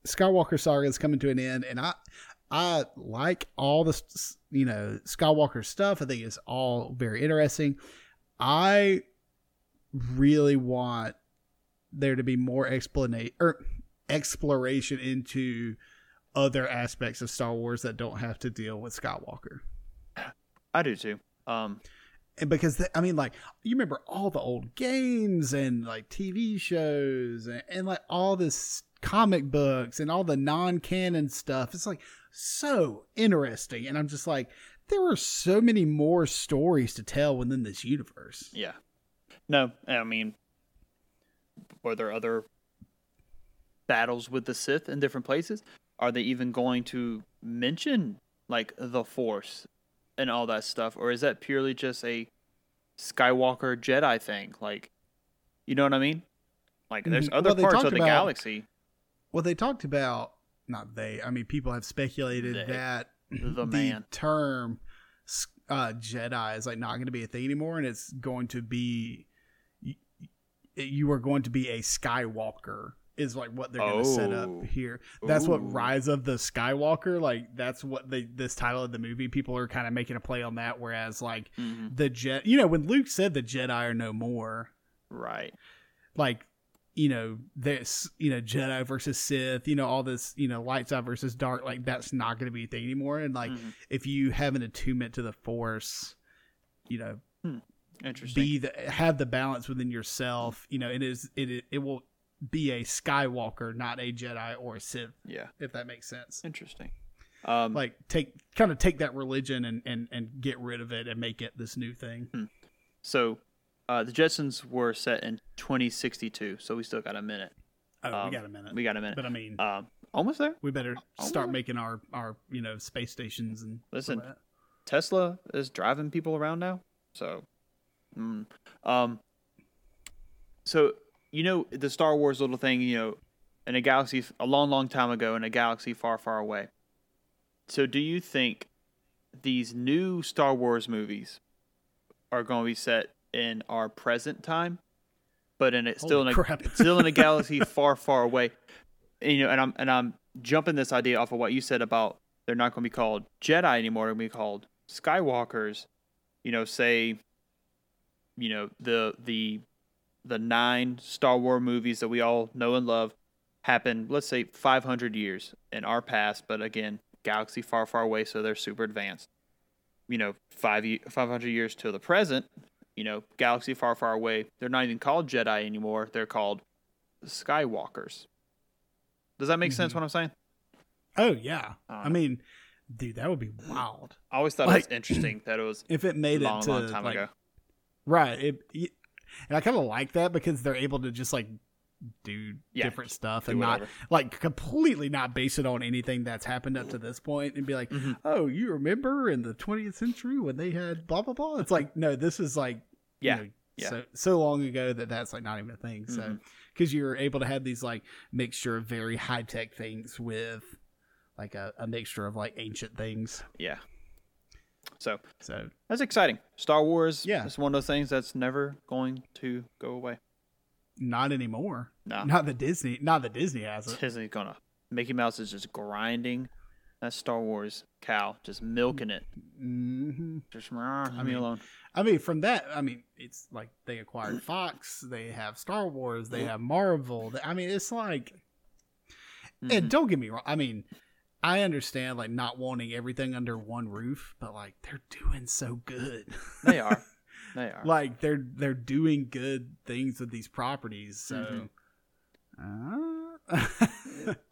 skywalker saga is coming to an end and i i like all the you know skywalker stuff i think it's all very interesting i really want there to be more explanation or exploration into other aspects of star wars that don't have to deal with skywalker I do too. Um, and because the, I mean, like you remember all the old games and like TV shows and, and like all this comic books and all the non-canon stuff. It's like so interesting, and I'm just like, there are so many more stories to tell within this universe. yeah. No, I mean, were there other battles with the Sith in different places? Are they even going to mention like the Force and all that stuff, or is that purely just a Skywalker Jedi thing? Like, you know what I mean? Like, there's Mhm. other Well, parts of the about- galaxy. Well, they talked about not they. I mean, people have speculated They. that The man. term uh, Jedi is like not going to be a thing anymore, and it's going to be you, you are going to be a Skywalker. Is like what they're going to set up Oh. here. That's what Rise of the Skywalker. Like that's what they this title of the movie. People are kind of making a play on that. Whereas like Mhm. the jet, you know, when Luke said the Jedi are no more, Right. like you know this you know jedi versus sith you know all this you know light side versus dark like that's not going to be a thing anymore and like Mhm. if you have an attunement to the force you know Interesting. be the have the balance within yourself you know it is it it, it will be a skywalker not a jedi or a sith yeah. if that makes sense Interesting. Um, like take kind of take that religion and and and get rid of it and make it this new thing so, uh, the Jetsons were set in 2062, so we still got a minute. oh Um, we got a minute We got a minute. but i mean Um, almost there. we better oh, start well. making our our you know space stations and Listen. Tesla is driving people around now. So, mm. um, so you know the Star Wars little thing, you know, in a galaxy a long, long time ago, in a galaxy far, far away. So, do you think these new Star Wars movies are going to be set in our present time, but in it still in a still in a galaxy far, far away? And, you know, and I'm and I'm jumping this idea off of what you said about they're not going to be called Jedi anymore. They're going to be called Skywalkers. You know, say, you know the the the nine Star Wars movies that we all know and love happened. Let's say 500 years in our past, but again, galaxy far, far away, so they're super advanced. You know, five 500 years to the present. You know, galaxy far, far away. They're not even called Jedi anymore. They're called Skywalkers. Does that make sense? Mhm. What I'm saying? Oh yeah. I I mean, dude, that would be wild I always thought Like- it was interesting that it was if it made long, it to long time like ago. right. It, it- and I kind of like that because they're able to just like do Yeah, different stuff do and not like completely not base it on anything that's happened up to this point and be like, Mhm. oh, you remember in the 20th century when they had blah blah blah. It's like no, this is like Yeah, you know, yeah. so so long ago that that's like not even a thing. So Mhm. because you're able to have these like mixture of very high tech things with like a, a mixture of like ancient things. Yeah. So So that's exciting. Star Wars Yeah. it's one of those things that's never going to go away. not anymore. No. Not the Disney. Not the Disney has it. Disney's gonna Mickey Mouse is just grinding that Star Wars cow, just milking it. hmm Just I I me mean, alone. I mean, from that, I mean, it's like they acquired Fox. They have Star Wars. They have Marvel. I mean, it's like, Mhm. and don't get me wrong. I mean, I understand like not wanting everything under one roof, but like they're doing so good. They are. They are. like they're they're doing good things with these properties. So, Mhm. uh,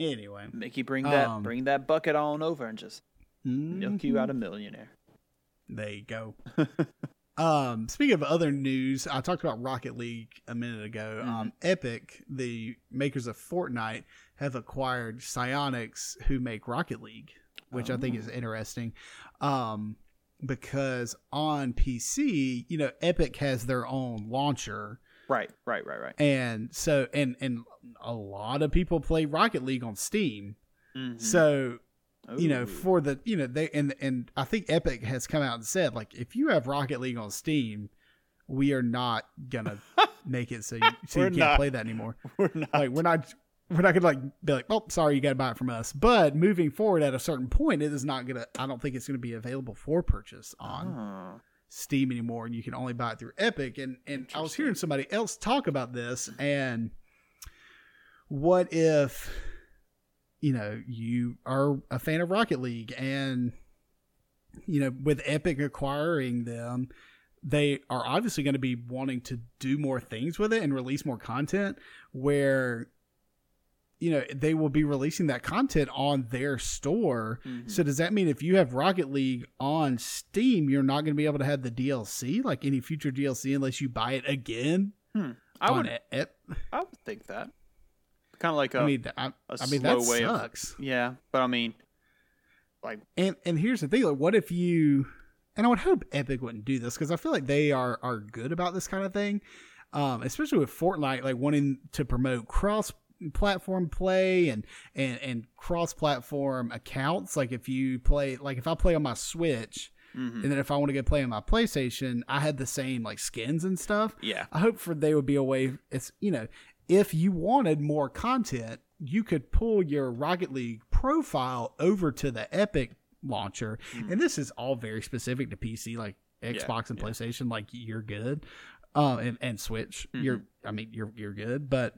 anyway, Mickey, bring that Um, bring that bucket on over and just milk you out a millionaire. There you go. um, speaking of other news, I talked about Rocket League a minute ago. Um, Epic, the makers of Fortnite, have acquired Psyonix, who make Rocket League, which I think is interesting. Um, because on PC, you know, Epic has their own launcher, Right, right, right, right. and so and and a lot of people play Rocket League on Steam. Mhm. So you know for the you know they and and i think epic has come out and said like if you have rocket league on steam we are not gonna make it so you, so you can't not. play that anymore we're not. like we're not we're not gonna like be like oh sorry you gotta buy it from us but moving forward at a certain point it is not gonna i don't think it's gonna be available for purchase on Oh. Steam anymore and you can only buy it through epic. And and i was hearing somebody else talk about this and what if you know you are a fan of rocket league and you know with epic acquiring them they are obviously going to be wanting to do more things with it and release more content where you know they will be releasing that content on their store Mhm. so does that mean if you have Rocket League on Steam, you're not going to be able to have the DLC, like any future DLC, unless you buy it again? Hmm. I would Ep- I would think that. Kind of like a I mean, I, a I mean that way of- sucks. Yeah, but I mean, like And and here's the thing: like, what if you? And I would hope Epic wouldn't do this because I feel like they are are good about this kind of thing, um, especially with Fortnite, like wanting to promote cross platform play and and and cross platform accounts. Like if you play, like if I play on my Switch. mhm. And then if I want to go play on my PlayStation, I had the same like skins and stuff. yeah, I hope for they would be a way. It's you know, if you wanted more content, you could pull your Rocket League profile over to the Epic launcher, Mhm. and this is all very specific to PC, like Xbox and yeah. PlayStation. Like you're good, uh, and and Switch. You're, I mean, you're you're good, but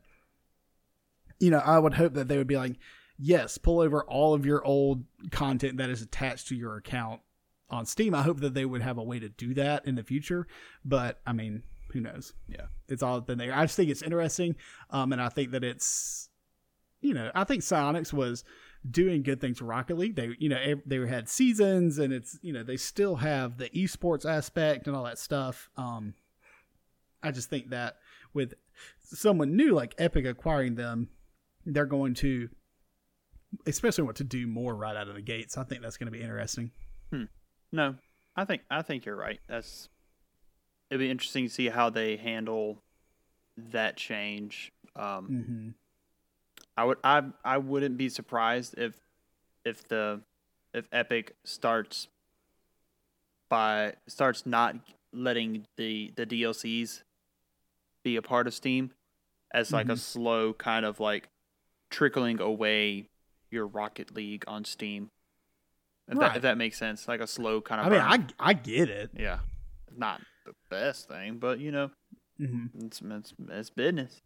you know, I would hope that they would be like, yes, pull over all of your old content that is attached to your account on Steam. I hope that they would have a way to do that in the future, but I mean, who knows? Yeah. it's all been there. I just think it's interesting, um, and I think that it's, you know, I think Psyonix was doing good things for Rocket League. They, you know, they had seasons, and it's, you know, they still have the esports aspect and all that stuff. Um, I just think that with someone new like Epic acquiring them, they're going to, especially want to do more right out of the gates. I think that's going to be interesting. no, I think I think you're right. That's it'd be interesting to see how they handle that change. Um, Mm-hmm. I would I I wouldn't be surprised if if the if Epic starts by starts not letting the the DLCs be a part of Steam as like a Mhm. slow kind of like trickling away your Rocket League on Steam. If, that, if that makes sense, like a slow kind of. I mean. I I get it. yeah, not the best thing, but you know, Mm-hmm. it's it's, it's business.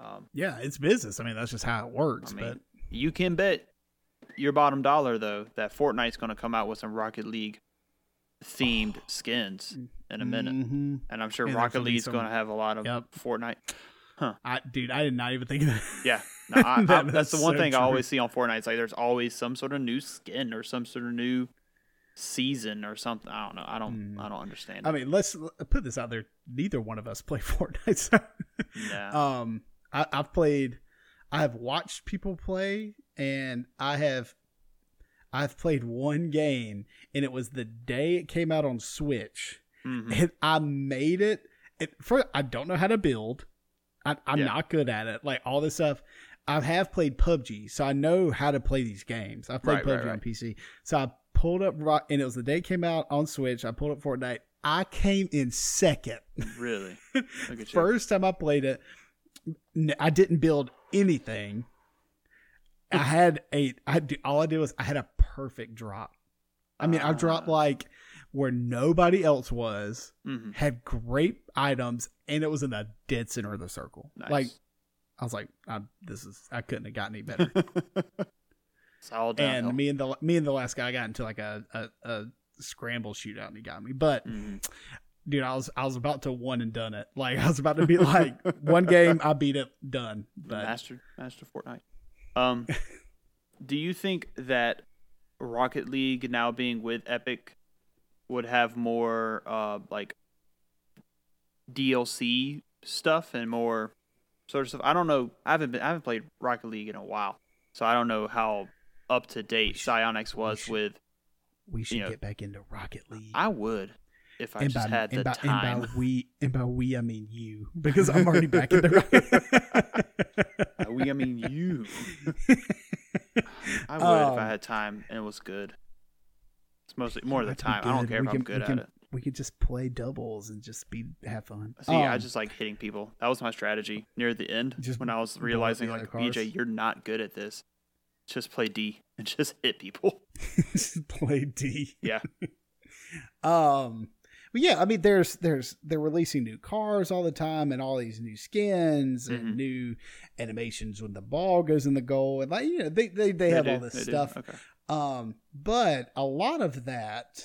Um, Yeah, it's business. I mean, that's just how it works. I mean, but You can bet your bottom dollar though that Fortnite's going to come out with some Rocket League themed skins in a minute, Mhm. and I'm sure there's Rocket League's some- going to have a lot of Yep. Fortnite. I, dude, I did not even think of that. Yeah, no, I, I, that's the one so thing I always see on Fortnite. It's like there's always some sort of new skin or some sort of new season or something. I don't know. I don't. Hmm. I don't understand. I it. mean, let's put this out there. Neither one of us play Fortnite. So. Nah. Um, I, I've played. I have watched people play, and I have. I've played one game, and it was the day it came out on Switch, Mhm. and I made it. it for I don't know how to build. I, I'm Yeah. not good at it. Like all this stuff. I have played PUBG, so I know how to play these games. I played Right, PUBG right, on. PC, so I pulled up, Ro- and it was the day it came out on Switch. I pulled up Fortnite. I came in second. Really? Look at you. First time I played it, I didn't build anything. I had a, I d- all I did was I had a perfect drop. I mean, I dropped Ah. like where nobody else was, Mhm. had great items, and it was in the dead center of the circle. Nice. Like, I was like, I, this is, I couldn't have gotten any better. it's all downhill. and me and the me and the last guy got into like a, a, a scramble shootout, and he got me. But Mhm. dude, I was I was about to one and done it. Like I was about to be like one game, I beat it, done. But Master Master Fortnite. Um, do you think that Rocket League now being with Epic would have more uh like DLC stuff and more sort of stuff? I don't know. I haven't been I haven't played Rocket League in a while, so I don't know how up to date Psyonix was should- with. we should you know, get back into Rocket League. I would if I and just by, had the and by, time. And by we and by we I mean you because I'm already back in the Uh, we, I mean you. I would if Um, I had time and it was good. It's mostly more of the have to be time. I don't care if can- I'm good we at can- it. We could just play doubles and just be have fun. See, I Um, just like hitting people. That was my strategy near the end Just when I was blow up the realizing like cars. BJ, you're not good at this. Just play D and just hit people. just play D. Yeah. Um, but yeah, I mean, there's there's they're releasing new cars all the time and all these new skins Mhm. and new animations when the ball goes in the goal and like you know they they, they, have do, all this they stuff. Okay. Um, but a lot of that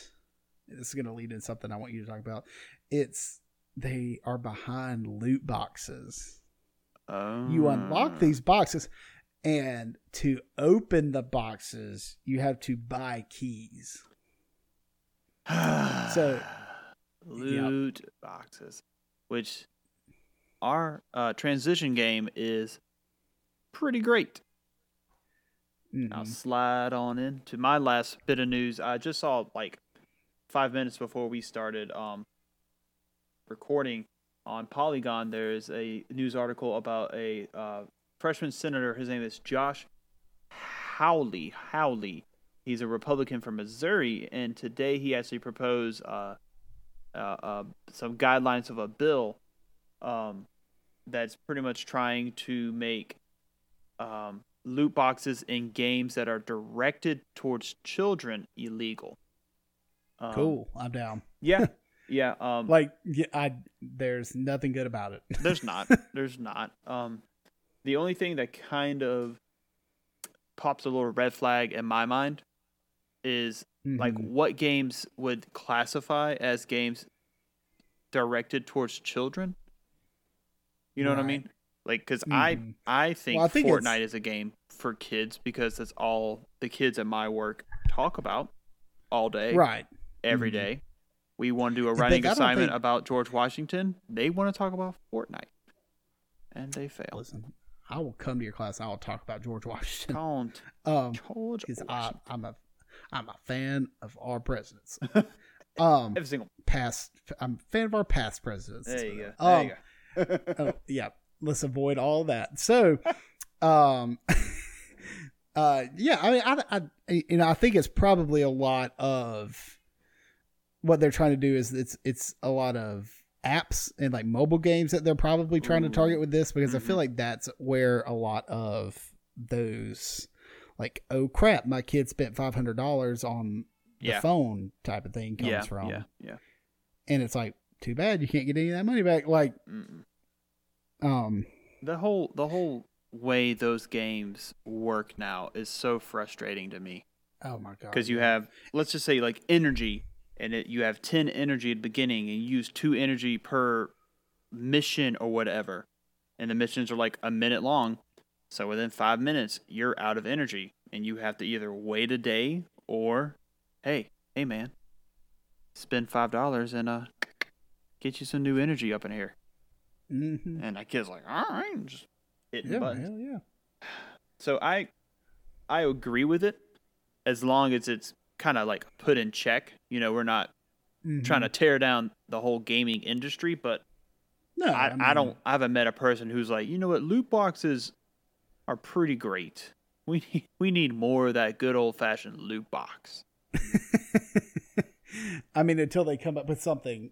this is going to lead in something I want you to talk about. It's they are behind loot boxes. You unlock Oh. these boxes, and to open the boxes, you have to buy keys. So- loot boxes, which our uh, transition game is pretty great. I'll Mhm. slide on in to my last bit of news. I just saw like five minutes before we started um recording on Polygon. There's a news article about a uh, freshman senator. His name is Josh Hawley. Hawley. He's a Republican from Missouri, and today he actually proposed uh, uh, uh, some guidelines of a bill um, that's pretty much trying to make um, loot boxes in games that are directed towards children illegal. Um, Cool. I'm down. Yeah. Yeah. Um, Like, yeah, I there's nothing good about it. there's not. There's not. Um, the only thing that kind of pops a little red flag in my mind is like Mhm. what games would classify as games directed towards children. You know what I mean? Like, because Mhm. I I think, Well, I think it's- Fortnite is a game for kids because that's all the kids at my work talk about all day, right. Every Mhm. day. We want to do a The writing assignment think- about George Washington. They want to talk about Fortnite, and they fail. Listen, I will come to your class. and I will talk about George Washington. Count Um, George because I, Washington. I'm a I'm a fan of our presidents. um, Every single. past. I'm a fan of our past presidents. There you go. Um, There you go. oh, yeah, let's avoid all that. So, um, uh, yeah, I mean, I, I, you know, I think it's probably a lot of what they're trying to do is it's it's a lot of apps and like mobile games that they're probably trying to target with this because I feel Mhm. like that's where a lot of those like oh crap my kid spent five hundred dollars on the Yeah. phone type of thing comes yeah, from yeah, yeah. and it's like too bad you can't get any of that money back like Mm-mm. um The whole the whole way those games work now is so frustrating to me oh my god because you have let's just say like energy and it, you have 10 energy at the beginning and you use 2 energy per mission or whatever. And the missions are like a minute long. So within 5 minutes you're out of energy and you have to either wait a day or hey hey man spend $5 and uh get you some new energy up in here. Mhm. and that kid's like all right just hitting yeah buttons. hell yeah. So I I agree with it as long as it's kind of like put in check. You know, we're not trying to tear down the whole gaming industry, but no I, I, mean, don't I haven't met a person who's like, you know what, loot boxes are pretty great. We need, we need more of that good old fashioned loot box. I mean until they come up with something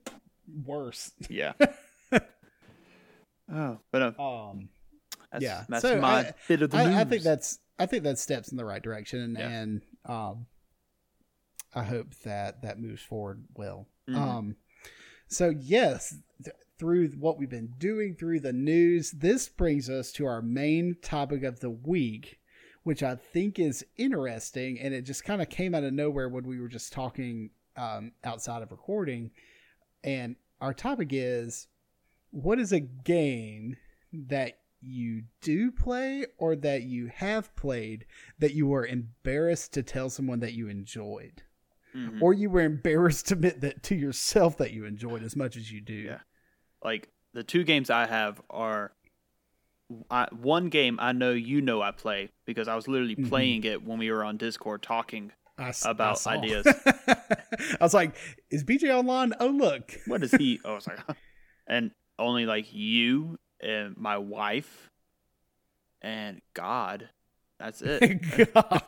worse Yeah. oh, but uh, um that's, Yeah, that's so my I- bit of the news. I, I think that's I think that steps in the right direction Yeah. and um I hope that that moves forward well. Mhm. Um so yes, th- through what we've been doing through the news, this brings us to our main topic of the week, which I think is interesting and it just kind of came out of nowhere when we were just talking um outside of recording. And our topic is what is a game that you do play or that you have played that you were embarrassed to tell someone that you enjoyed Mhm. or you were embarrassed to admit that to yourself that you enjoyed as much as you do Yeah. like the two games I have are I, one game I know you know I play because I was literally Mhm. playing it when we were on Discord talking. I About I ideas. I was like, is BJ online? Oh, look. What is he? oh, I was like, and only like you and my wife and God. That's it. God.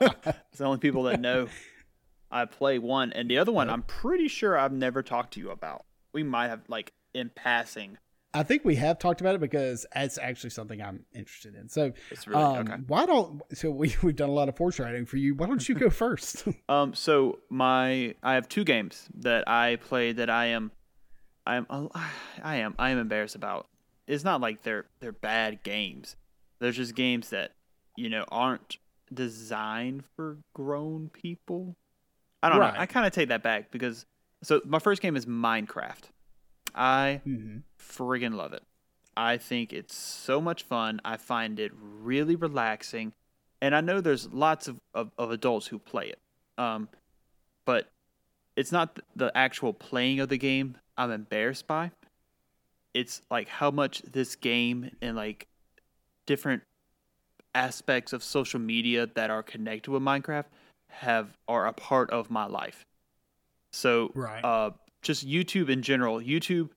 it's the only people that know I play one, and the other one I'm pretty sure I've never talked to you about. We might have like in passing. I think we have talked about it because it's actually something I'm interested in. So, It's really um, okay. why don't so we we've done a lot of foreshadowing for you. Why don't you go first? Um, so my I have two games that I play that I am, I am, I am, I am embarrassed about. It's not like they're they're bad games. They're just games that you know aren't designed for grown people. I don't Right. know. I kind of take that back because so my first game is Minecraft. I hmm friggin' love it. I think it's so much fun. I find it really relaxing. And I know there's lots of, of, of adults who play it. Um, but it's not the actual playing of the game I'm embarrassed by. It's like how much this game and like different aspects of social media that are connected with Minecraft have are a part of my life. So, Right. uh, just YouTube in general. YouTube,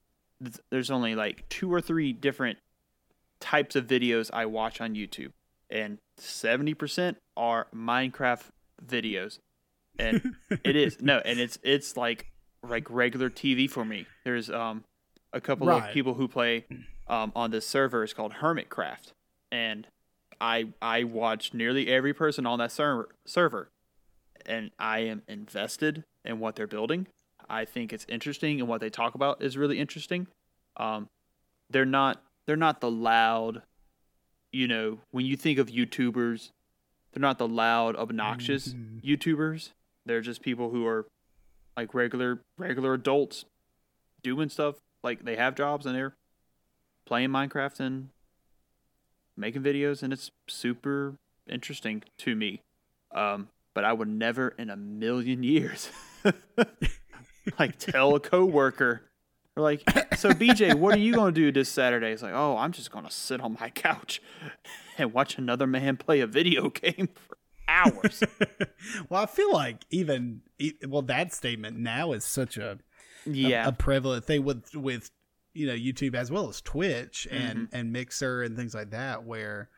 th- there's only like two or three different types of videos I watch on YouTube, and seventy percent are Minecraft videos, and it is no, and it's it's like like regular TV for me. There's um a couple Right. of people who play um on this server. It's called Hermitcraft, and I I watch nearly every person on that server server, and I am invested in what they're building. I think it's interesting, and what they talk about is really interesting. Um, they're not they're not the loud, you know, when you think of YouTubers, they're not the loud, obnoxious Mhm. YouTubers. They're just people who are like regular regular adults doing stuff like they have jobs and they're playing Minecraft and making videos and it's super interesting to me. Um, but I would never in a million years like tell a coworker or like, so BJ, what are you gonna do this Saturday? It's like, oh, I'm just gonna sit on my couch and watch another man play a video game for hours. well, I feel like even well that statement now is such a a- yeah, a, prevalent thing with with you know YouTube as well as Twitch and Mm-hmm. and Mixer and things like that where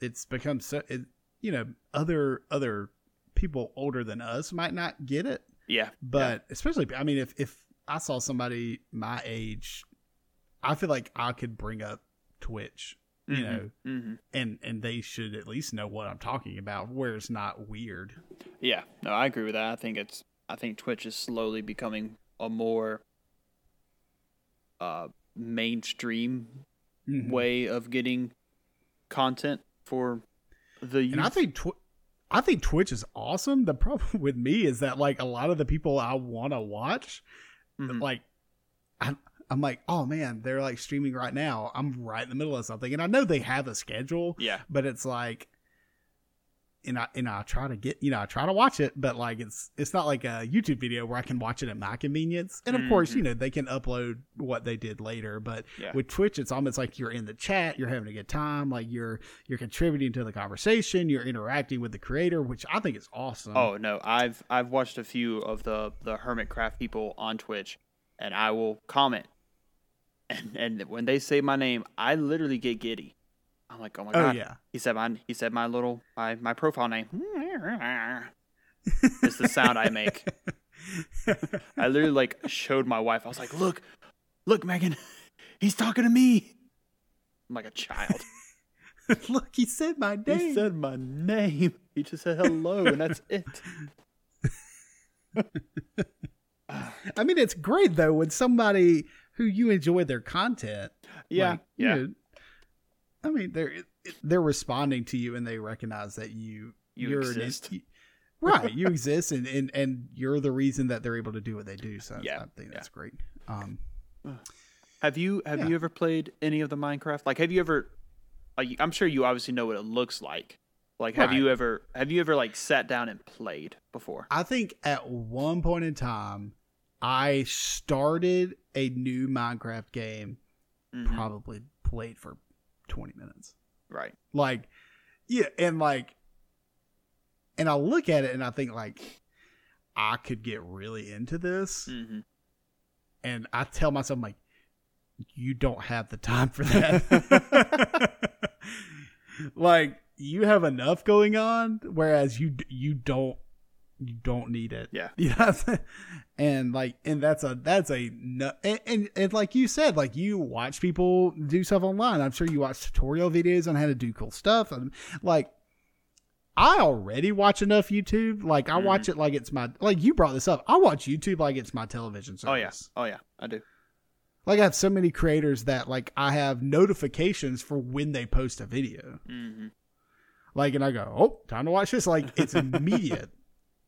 it's become so it, you know other other people older than us might not get it yeah, but especially I mean if if I saw somebody my age I feel like I could bring up Twitch you Mhm, know mhm. and and they should at least know what I'm talking about where it's not weird Yeah, no, I agree with that. I think it's I think Twitch is slowly becoming a more uh mainstream Mhm. way of getting content for the youth. And I think tw- I think Twitch is awesome. The problem with me is that like a lot of the people I want to watch, Mhm. like I'm, I'm like, oh man, they're like streaming right now. I'm right in the middle of something, and I know they have a schedule, yeah, but it's like, and I and I try to get you know I try to watch it, but like it's it's not like a YouTube video where I can watch it at my convenience. And of course, Mhm. you know they can upload what they did later, but yeah, with Twitch, it's almost like you're in the chat, you're having a good time, like you're you're contributing to the conversation, you're interacting with the creator, which I think is awesome. Oh no, I've I've watched a few of the the Hermitcraft people on Twitch, and I will comment, and and when they say my name, I literally get giddy. I'm like, oh my oh god, yeah, He said my he said my little my my profile name. it's the sound I make. I literally like showed my wife. I was like, "Look, look, Megan, he's talking to me." I'm like a child. Look, he said my name. He said my name. He just said hello, and that's it. I mean, it's great though when somebody who you enjoy their content. Yeah, like, you yeah. know, I mean, they're they're responding to you and they recognize that you You you're exist. An, right, you exist, and, and and you're the reason that they're able to do what they do. So Yeah, I think yeah. that's great. Um, Have you have Yeah. you ever played any of the Minecraft? Like, have you ever? Like, I'm sure you obviously know what it looks like. Like, have Right. you ever have you ever like sat down and played before? I think at one point in time, I started a new Minecraft game. Mhm. Probably played for twenty minutes. Right. Like, yeah, and like, and I look at it and I think like, I could get really into this, hmm and I tell myself I'm like, you don't have the time for that. like, you have enough going on, whereas you you don't you don't need it. Yeah. You know, and like, and that's a that's a and, and and like you said, like you watch people do stuff online. I'm sure you watch tutorial videos on how to do cool stuff, and like. I already watch enough YouTube. Like I watch it like it's my like you brought this up. I watch YouTube like it's my television service. Oh yeah. Oh yeah. I do. Like I have so many creators that like I have notifications for when they post a video. hmm Like and I go, "Oh, time to watch this." Like it's immediate.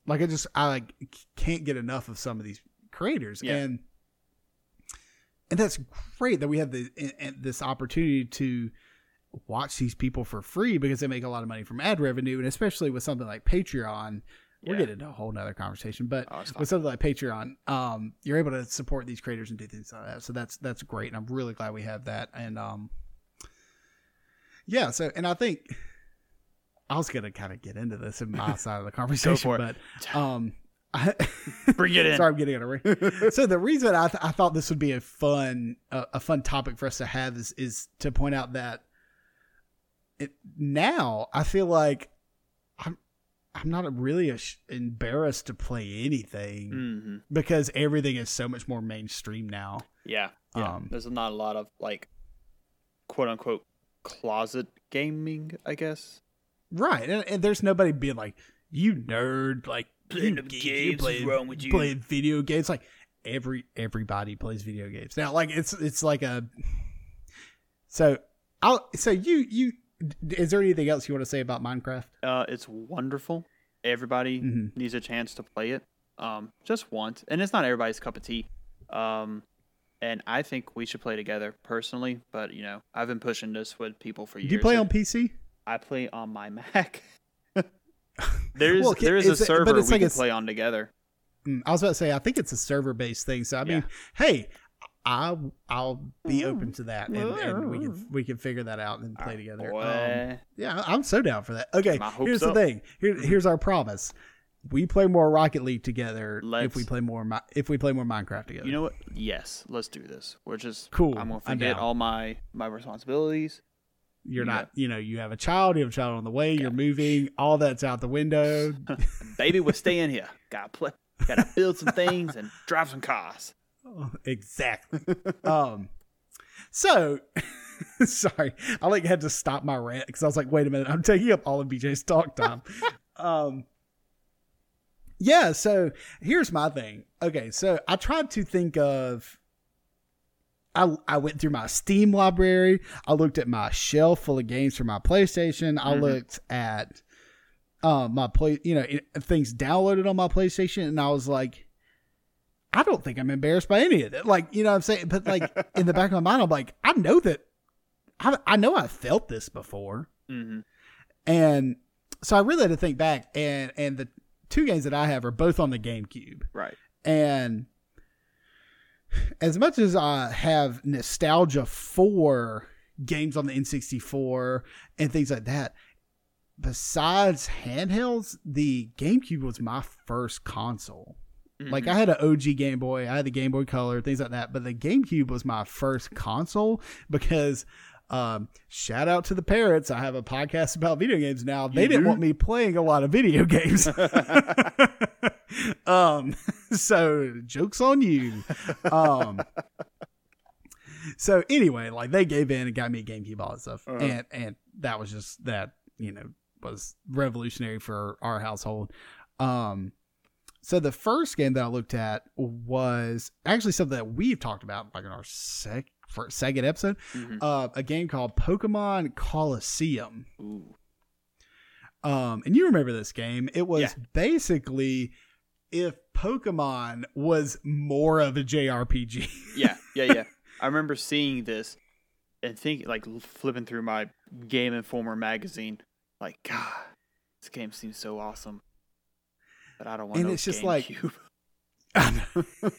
Like I just I like can't get enough of some of these creators Yeah. and and that's great that we have the this opportunity to watch these people for free because they make a lot of money from ad revenue and especially with something like Patreon we'll Yeah. get into a whole nother conversation but Oh, with something like Patreon, um, you're able to support these creators and do things like that. So that's that's great, and I'm really glad we have that. And um, yeah, so and I think I was gonna kind of get into this in my side of the conversation, but um, I, Bring it in. sorry, I'm getting it already. so the reason I, th- I thought this would be a fun uh, a fun topic for us to have is is to point out that it, now I feel like I'm I'm not really embarrassed to play anything hmm because everything is so much more mainstream now. Yeah. Yeah. Um, There's not a lot of like quote unquote closet gaming, I guess. Right, and, and there's nobody being like, "You nerd, like Playing you you games, what's play- wrong with you?" Play video games like every everybody plays video games now. Like it's it's like a. So I'll so you you is there anything else you want to say about Minecraft? Uh, it's wonderful. Everybody Mhm. needs a chance to play it. Um, just once, and it's not everybody's cup of tea. Um, and I think we should play together personally. But you know, I've been pushing this with people for years. Do you play on PC? I play on my Mac. there's Well, there is a it's a- but server we like can play on together. Mm, I was about to say I think it's a server based thing. So I mean, hey, I I'll be open to that, and, and we can we can figure that out and play together. Um, Yeah, I'm so down for that. Okay, here's the up. thing. Here, here's our promise. We play more Rocket League together if Let's- we play more if we play more Minecraft together. you know what? Yes, let's do this. We're just Cool, I'm gonna I'm forget all my my responsibilities. You're yeah. not. You know, you have a child. You have a child on the way. You're moving. All that's out the window. Baby, we're staying here. Gotta play. Gotta build some things and drive some cars. exactly. um. So, sorry, I like had to stop my rant because I was like, wait a minute, I'm taking up all of BJ's talk time. um. Yeah, so here's my thing. Okay, so I tried to think of I I went through my Steam library. I looked at my shelf full of games for my PlayStation. I Mhm. looked at uh, my play, you know, things downloaded on my PlayStation, and I was like, I don't think I'm embarrassed by any of it. Like, you know what I'm saying? But like in the back of my mind, I'm like, I know that I I know I felt this before. hmm And so I really had to think back and and the two games that I have are both on the GameCube. Right. And as much as I have nostalgia for games on the N64 and things like that, besides handhelds, the GameCube was my first console. Like Mhm. I had an OG Game Boy, I had the Game Boy Color, things like that, but the GameCube was my first console because um, shout out to the parents. I have a podcast about video games now. They You didn't do? want me playing a lot of video games. um, so jokes on you. Um, so anyway, like they gave in and got me a GameCube, all that stuff, Uh-huh. and and that was just that you know was revolutionary for our household. Um, so the first game that I looked at was actually something that we've talked about like in our sec for a second episode. Mhm. Uh, a game called Pokemon Colosseum. Ooh. Um, and you remember this game? It was Yeah. basically if Pokemon was more of a JRPG. Yeah, yeah, yeah. I remember seeing this and thinking, like, flipping through my Game Informer magazine, like, God, this game seems so awesome, but I don't want. And no it's just like- GameCube.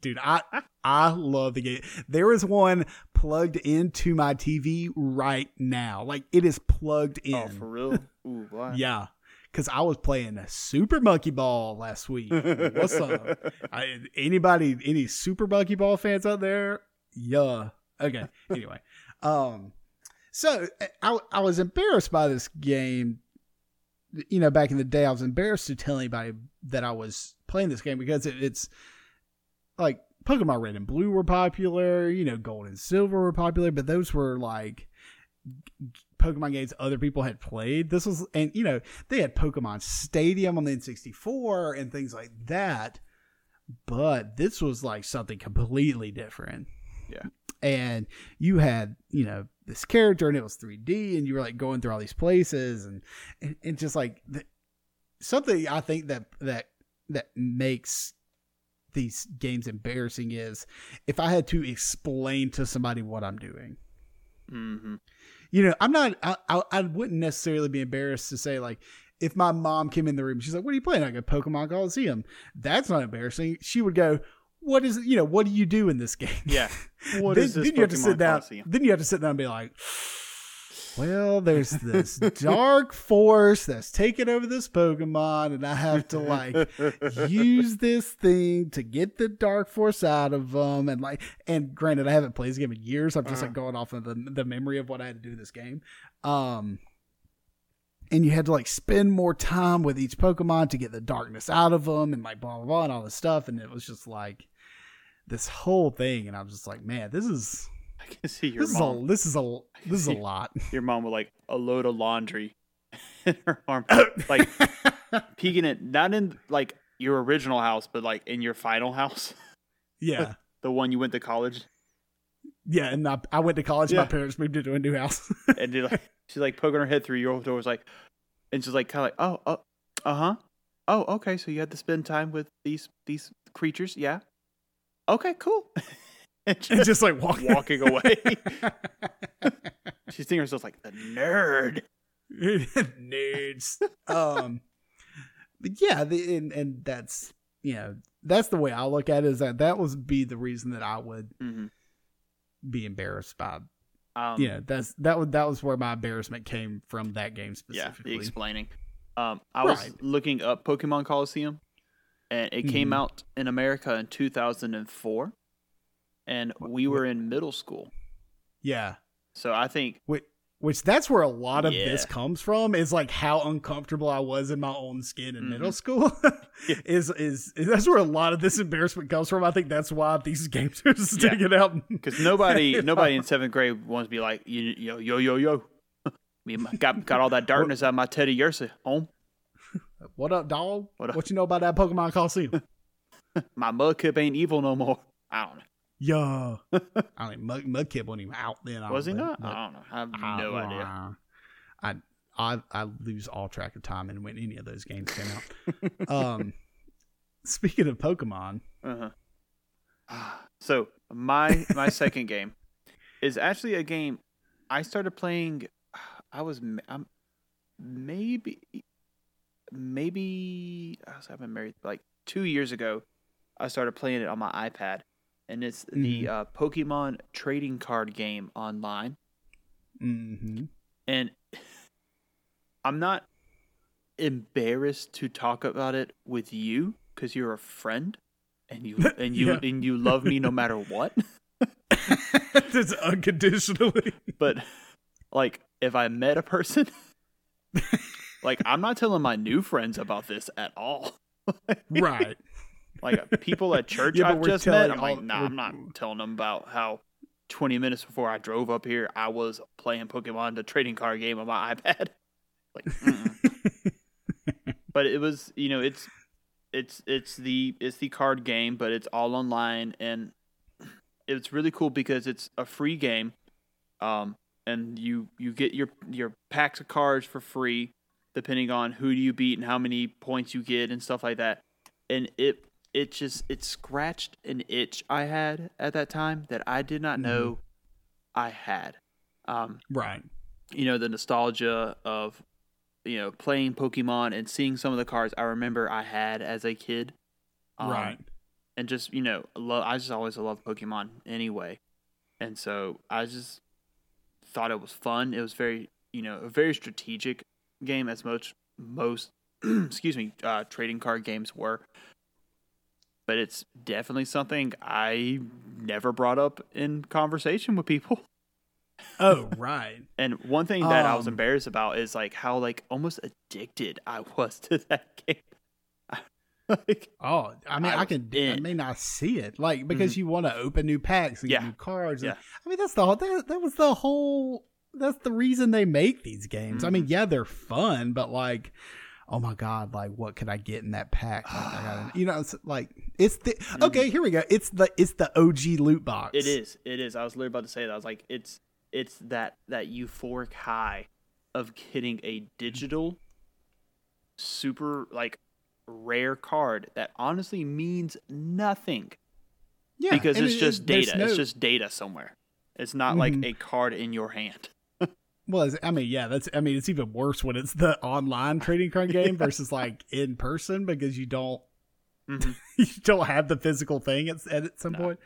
Dude, I I love the game. There is one plugged into my TV right now. Like it is plugged in. oh, for real? Ooh. Yeah. Cause I was playing a Super Monkey Ball last week. What's up? I, anybody, any Super Monkey Ball fans out there? Yeah. Okay. Anyway, um, so I I was embarrassed by this game. You know, back in the day, I was embarrassed to tell anybody that I was playing this game because it, it's like Pokemon Red and Blue were popular. You know, Gold and Silver were popular, but those were like Pokemon games other people had played. This was, and you know, they had Pokemon Stadium on the N64 and things like that. But this was like something completely different. Yeah. And you had, you know, this character and it was 3D and you were like going through all these places and, and, and just like the, something I think that, that, that makes these games embarrassing is if I had to explain to somebody what I'm doing hmm you know, I'm not. I, I I wouldn't necessarily be embarrassed to say like, if my mom came in the room, she's like, "What are you playing?" I go, "Pokemon Colosseum." That's not embarrassing. She would go, "What is? You know, what do you do in this game?" Yeah. What then, is this then you have to sit down. Then you have to sit down and be like, well, there's this dark force that's taking over this Pokemon, and I have to like use this thing to get the dark force out of them. And like, and granted, I haven't played this game in years. I'm just like Uh-huh. going off of the the memory of what I had to do in this game. Um, and you had to like spend more time with each Pokemon to get the darkness out of them, and like blah blah blah and all this stuff. And it was just like this whole thing, and I was just like, man, this is I can see your this is a this is a this is a lot. Your mom with like a load of laundry in her arm, like peeking it not in like your original house, but like in your final house, yeah. the one you went to college. Yeah, and I, I went to college. Yeah. My parents moved into a new house. and did like she's like poking her head through your door was like and she's like kind of like oh oh uh-huh oh okay so you had to spend time with these these creatures yeah okay cool and and just just like walk, walking away she's thinking herself like the nerd nerds. Um, yeah, the, and and that's you know that's the way I look at it. Is that that would be the reason that I would hmm be embarrassed by. um know, that's that was that was where my embarrassment came from that game yeah specifically. the explaining um i was looking up pokemon colosseum and it came Mhm. out in america in 2004 and we were in middle school yeah, so i think which, which that's where a lot of this comes from is like how uncomfortable I was in my own skin in Mhm. middle school. Is, is is that's where a lot of this embarrassment comes from. I think that's why these games are sticking out. Because nobody, nobody in seventh grade wants to be like, you, yo, yo, yo, yo. Me, got got all that darkness out of my Teddiursa home. What up, dog? What What, you know about that Pokemon Colosseum? My Mudkip ain't evil no more. I don't know. Yeah, I mean, Mud, Mudkip wasn't even out then. I Was he don't not? think, but I don't know. I have I- no idea. I, I I lose all track of time and when any of those games came out. um, speaking of Pokemon, Uh-huh. So my my second game is actually a game I started playing. I was m- I'm, maybe maybe I was having married like two years ago. I started playing it on my iPad, and it's the uh, Pokemon trading card game online. hmm And I'm not embarrassed to talk about it with you because you're a friend, and you and you Yeah. and you love me no matter what. that's unconditionally. but like if I met a person, like I'm not telling my new friends about this at all. right. Like people at church Yeah, I've just met, I'm like, nah, I'm not telling them about how 20 minutes before I drove up here, I was playing Pokemon, the trading card game on my iPad. Like, but it was, you know, it's it's it's the it's the card game, but it's all online, and it's really cool because it's a free game, um, and you you get your your packs of cards for free, depending on who do you beat and how many points you get and stuff like that, and it it just it scratched an itch I had at that time that I did not know I had. Um, right. you know the nostalgia of you know playing Pokemon and seeing some of the cards I remember I had as a kid. Um, right. And just you know, lo- I just always loved Pokemon anyway, and so I just thought it was fun. It was very you know a very strategic game as most most excuse me uh, trading card games were. But it's definitely something I never brought up in conversation with people. Oh, right. And one thing that I was Um, embarrassed about is like how like almost addicted I was to that game. like, Oh, I mean, I I, can. I in. mean, I see it, like because you want to open new packs and Yeah. get new cards. and- Yeah. I mean, that's the whole. That, that was the whole. That's the reason they make these games. I mean, Mm-hmm. yeah, they're fun, but like, oh my god, like what could I get in that pack? Like, I gotta, you know, it's like it's the okay. Here we go. It's the it's the OG loot box. Mm-hmm. it is, it is. I was literally about to say that. I was like, it's it's that that euphoric high of getting a digital, super like rare card that honestly means nothing Yeah, because it's it- just it- data. no- It's just data somewhere. It's not like Mhm. a card in your hand. Well, I mean, yeah, that's. I mean, it's even worse when it's the online trading card game versus like in person because you don't Mhm. you don't have the physical thing at, at some No. point.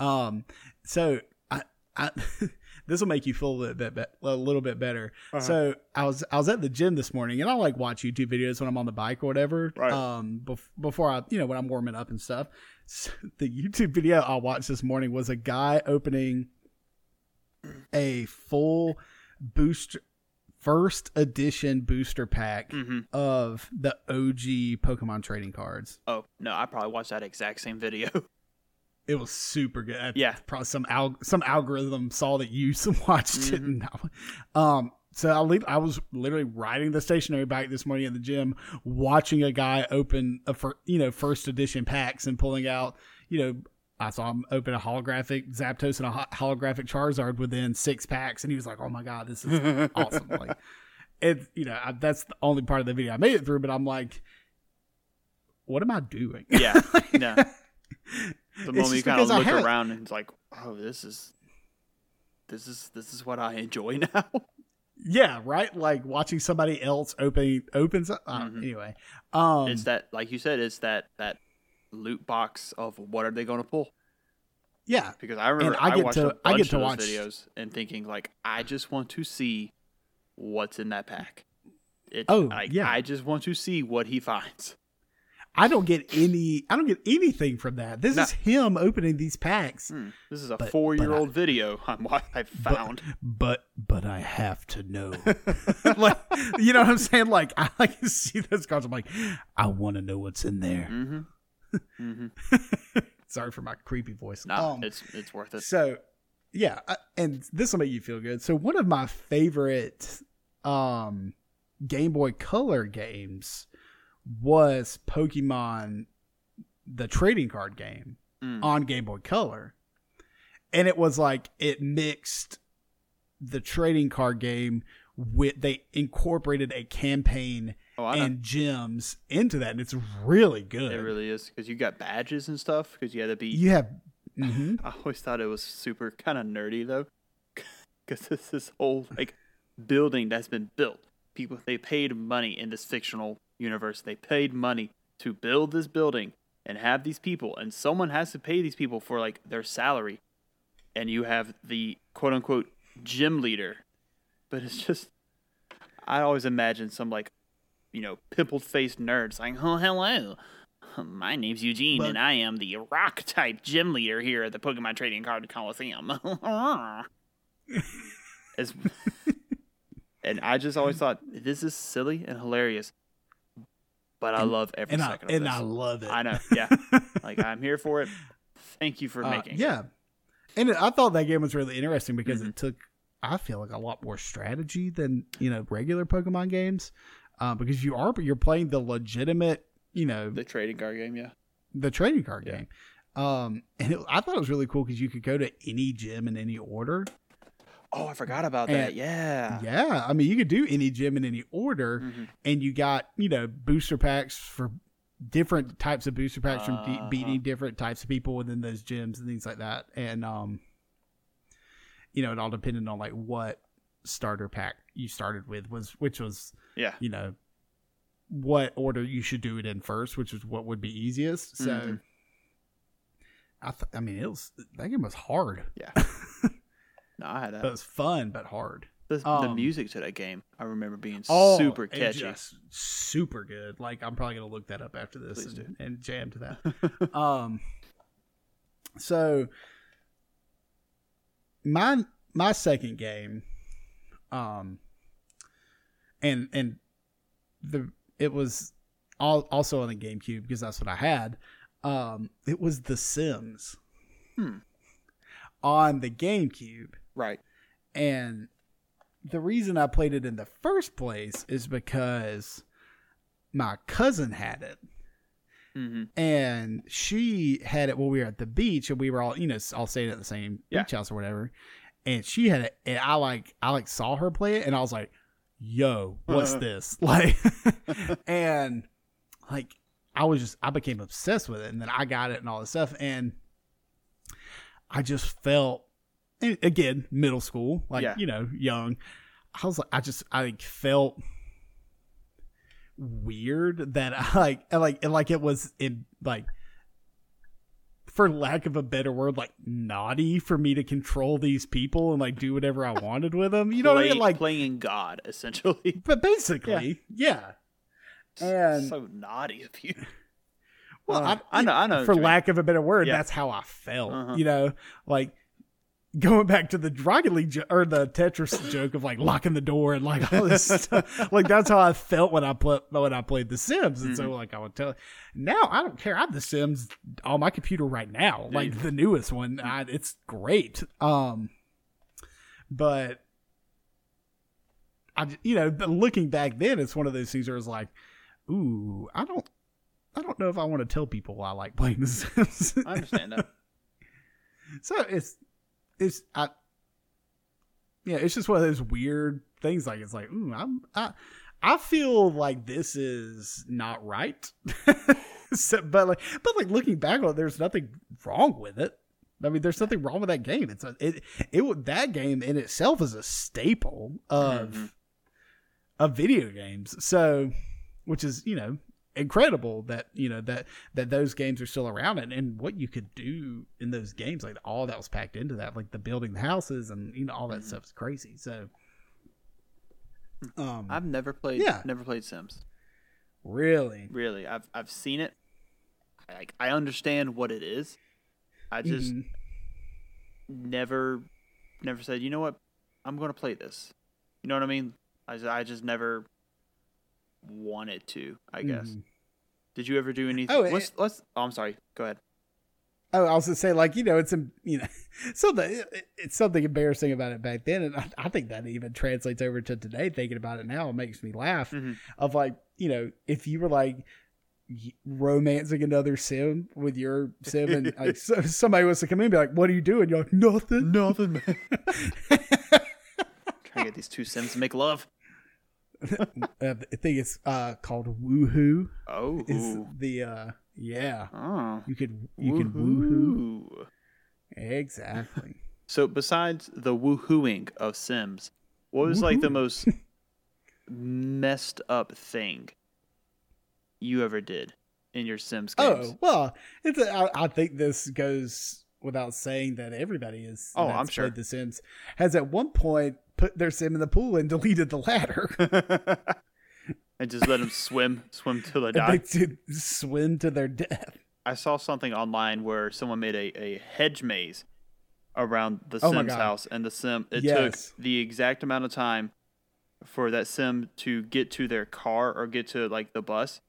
Um, so I, I this will make you feel a little bit, be- a little bit better. Uh-huh. So I was I was at the gym this morning, and I like watch YouTube videos when I'm on the bike or whatever. Right. Um, bef- before I, you know, when I'm warming up and stuff. So the YouTube video I watched this morning was a guy opening a full booster first edition booster pack hmm of the OG Pokemon trading cards. Oh no, I probably watched that exact same video. It was super good. I- Yeah. probably some al- some algorithm saw that you watched it. Mm-hmm. And I- um, so I leave, I was literally riding the stationary bike this morning at the gym, watching a guy open a fir- you know first edition packs and pulling out you know. I saw him open a holographic Zapdos and a holographic Charizard within six packs, and he was like, "Oh my god, this is awesome!" Like, it, you know, I, that's the only part of the video I made it through. But I'm like, what am I doing? yeah, no. The moment you kind of look around and it's like, oh, this is, this is this is what I enjoy now. Yeah, right. Like watching somebody else open opens up. Don't- Mhm. Anyway, um, it's that, like you said, it's that that loot box of what are they going to pull? yeah, Because I remember I I, get watched to- a I bunch get to of watch- videos and thinking like, I just want to see what's in that pack. It, Oh, like, yeah. I just want to see what he finds. I don't get any. I don't get anything from that. This No. is him opening these packs. Hmm, this is a But- four-year-old video on what I found. But but I have to know. like you know what I'm saying? Like I like to see those cards. I'm like, I want to know what's in there. mm-hmm. Mm-hmm. Sorry for my creepy voice. No, Um, it's it's worth it. So, yeah, and this will make you feel good. So, one of my favorite um, Game Boy Color games was Pokemon, the trading card game Mm. on Game Boy Color, and it was like it mixed the trading card game with they incorporated a campaign Oh, and gems into that, and it's really good. It really is because you got badges and stuff. Because you had to be. you have. mhm. I always thought it was super kind of nerdy though, because this this whole like building that's been built. People they paid money in this fictional universe. They paid money to build this building and have these people, and someone has to pay these people for like their salary. And you have the quote unquote gym leader, but it's just I always imagine some like you know pimpled faced nerd saying, "Oh hello." My name's Eugene, But- and I am the rock type gym leader here at the Pokemon Trading Card Coliseum. As- and I just always thought this is silly and hilarious, but I And- love every and I second of and this. I love it. I know, yeah. like I'm here for it. Thank you for Uh, making. it. yeah, and it, I thought that game was really interesting because Mm-hmm. it took, I feel like a lot more strategy than you know regular Pokemon games, uh, because you are but you're playing the legitimate, you know, the trading card game. Yeah, the trading card Yeah. game. Um, and it, I thought it was really cool because you could go to any gym in any order. Oh, I forgot about And- that. Yeah. Yeah, I mean you could do any gym in any order, Mhm. and you got you know booster packs for different types of booster packs from de- Uh-huh. beating different types of people within those gyms and things like that and um you know it all depended on like what starter pack you started with was which was Yeah. you know what order you should do it in first which is what would be easiest so Mhm. i th- i mean it was that game was hard Yeah. No, I had but it was fun but hard The, the um, music to that game, I remember being Oh, super catchy. super good. Like I'm probably gonna look that up after this and, and jam to that. um, so my my second game, um, and and the it was all, also on the GameCube because that's what I had. Um, it was The Sims Hmm. on the GameCube. Right. And the reason I played it in the first place is because my cousin had it. hmm And she had it when we were at the beach and we were all, you know, all staying at the same Yeah. beach house or whatever. And she had it and I like I like saw her play it and I was like, yo, what's uh-huh. this? Like and like I was just I became obsessed with it and then I got it and all this stuff and I just felt again middle school like Yeah. you know young I was like I just I like felt weird that I like and like and like it was in like for lack of a better word, like naughty for me to control these people and like do whatever I wanted with them. You know Play- what I mean? Like, playing God, essentially. but basically, yeah. And so naughty of you. well, Uh, I know- I know For you mean. lack of a better word, Yeah. that's how I felt. Uh-huh. You know, like going back to the Rocket League jo- or the Tetris joke of like locking the door and like all this stuff. Like that's how I felt when I played when I played The Sims, and Mm-hmm. so like I would tell. Now I don't care. I have The Sims on my computer right now, like the newest one. I, it's great. Um, but I you know, looking back then, it's one of those things where it's like, ooh, I don't. I don't know if I want to tell people I like playing The Sims. I understand that. So it's it's I yeah, it's just one of those weird things. Like it's like, ooh, I'm I I feel like this is not right. so, but like but like looking back on it, there's nothing wrong with it. I mean, there's nothing wrong with that game. It's a, it it that game in itself is a staple of Mhm. of video games. So, which is you know incredible that you know that that those games are still around and, and what you could do in those games like all that was packed into that like the building the houses and you know all that Mhm. stuff is crazy so um I've never played. Yeah. Never played Sims. really Really, I've I've seen it. Like I understand what it is. I just Mhm. never, never said. You know what? I'm going to play this. You know what I mean? I I just never wanted to. I guess. Mhm. Did you ever do anything? Oh, let's it- let's. Oh, I'm sorry. Go ahead. Oh, I was gonna say, like you know, it's a you know, something. It's something embarrassing about it back then, and I, I think that even translates over to today. Thinking about it now, it makes me laugh. Mhm. Of like, you know, if you were like romancing another sim with your sim, and like so, somebody was to come in and be like, "What are you doing?" You're like, "Nothing, Nothing, man. Trying to get these two Sims to make love. uh, I think it's uh, called Woohoo. Oh. Is the uh, yeah? oh. You could you could woohoo Woohoo. exactly. So besides the woohooing of Sims, what was like the most messed up thing you ever did in your Sims games? Oh well, it's. A, I, I think this goes without saying that everybody is. Oh, I'm sure. The Sims has at one point put their sim in the pool and deleted the ladder. and just let them swim, swim till they and they did swim to their death. I saw something online where someone made a, a hedge maze around the Oh Sim's house, and the Sim it Yes. took the exact amount of time for that Sim to get to their car or get to like the bus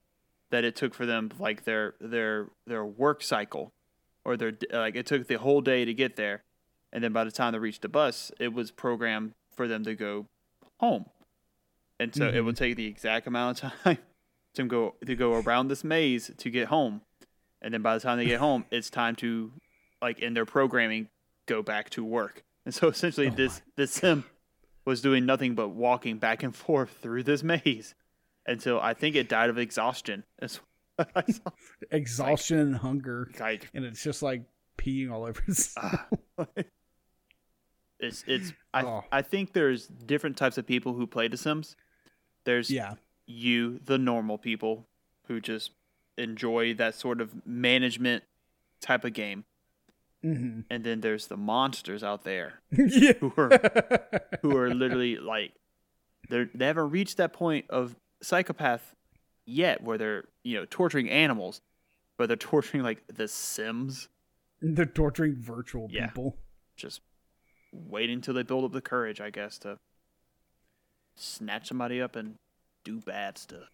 that it took for them like their their their work cycle or their like it took the whole day to get there, and then by the time they reached the bus, it was programmed for them to go home, and so it Mm-hmm. would take the exact amount of time to go to go around this maze to get home and then by the time they get home it's time to like in their programming go back to work and so essentially Oh this this sim was doing nothing but walking back and forth through this maze until i think it died of exhaustion That's what I saw. Exhaustion and hunger, like and it's just like peeing all over. himself. ah. it's it's I, Oh. I think there's different types of people who play the sims there's yeah, you the normal people who just enjoy that sort of management type of game hmm and then there's the monsters out there yeah. who are who are literally like they they haven't reached that point of psychopath yet where they're you know torturing animals but they're torturing like the sims They're torturing virtual Yeah. people. just waiting until they build up the courage i guess to snatch somebody up and do bad stuff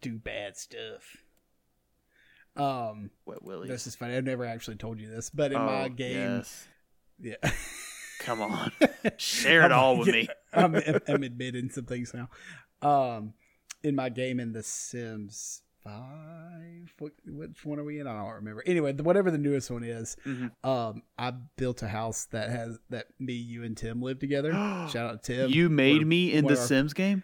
Do bad stuff. Um, wet willies this is funny. I've never actually told you this, but in oh, my game, yes. yeah. come on share it all with me I'm, I'm admitting some things now. Um, in my game in The Sims Five, what, which one are we in? I don't remember. Anyway, whatever the newest one is, Mhm. um, I built a house that has that me, you, and Tim live together. Shout out to Tim. you made One me in the our- sims game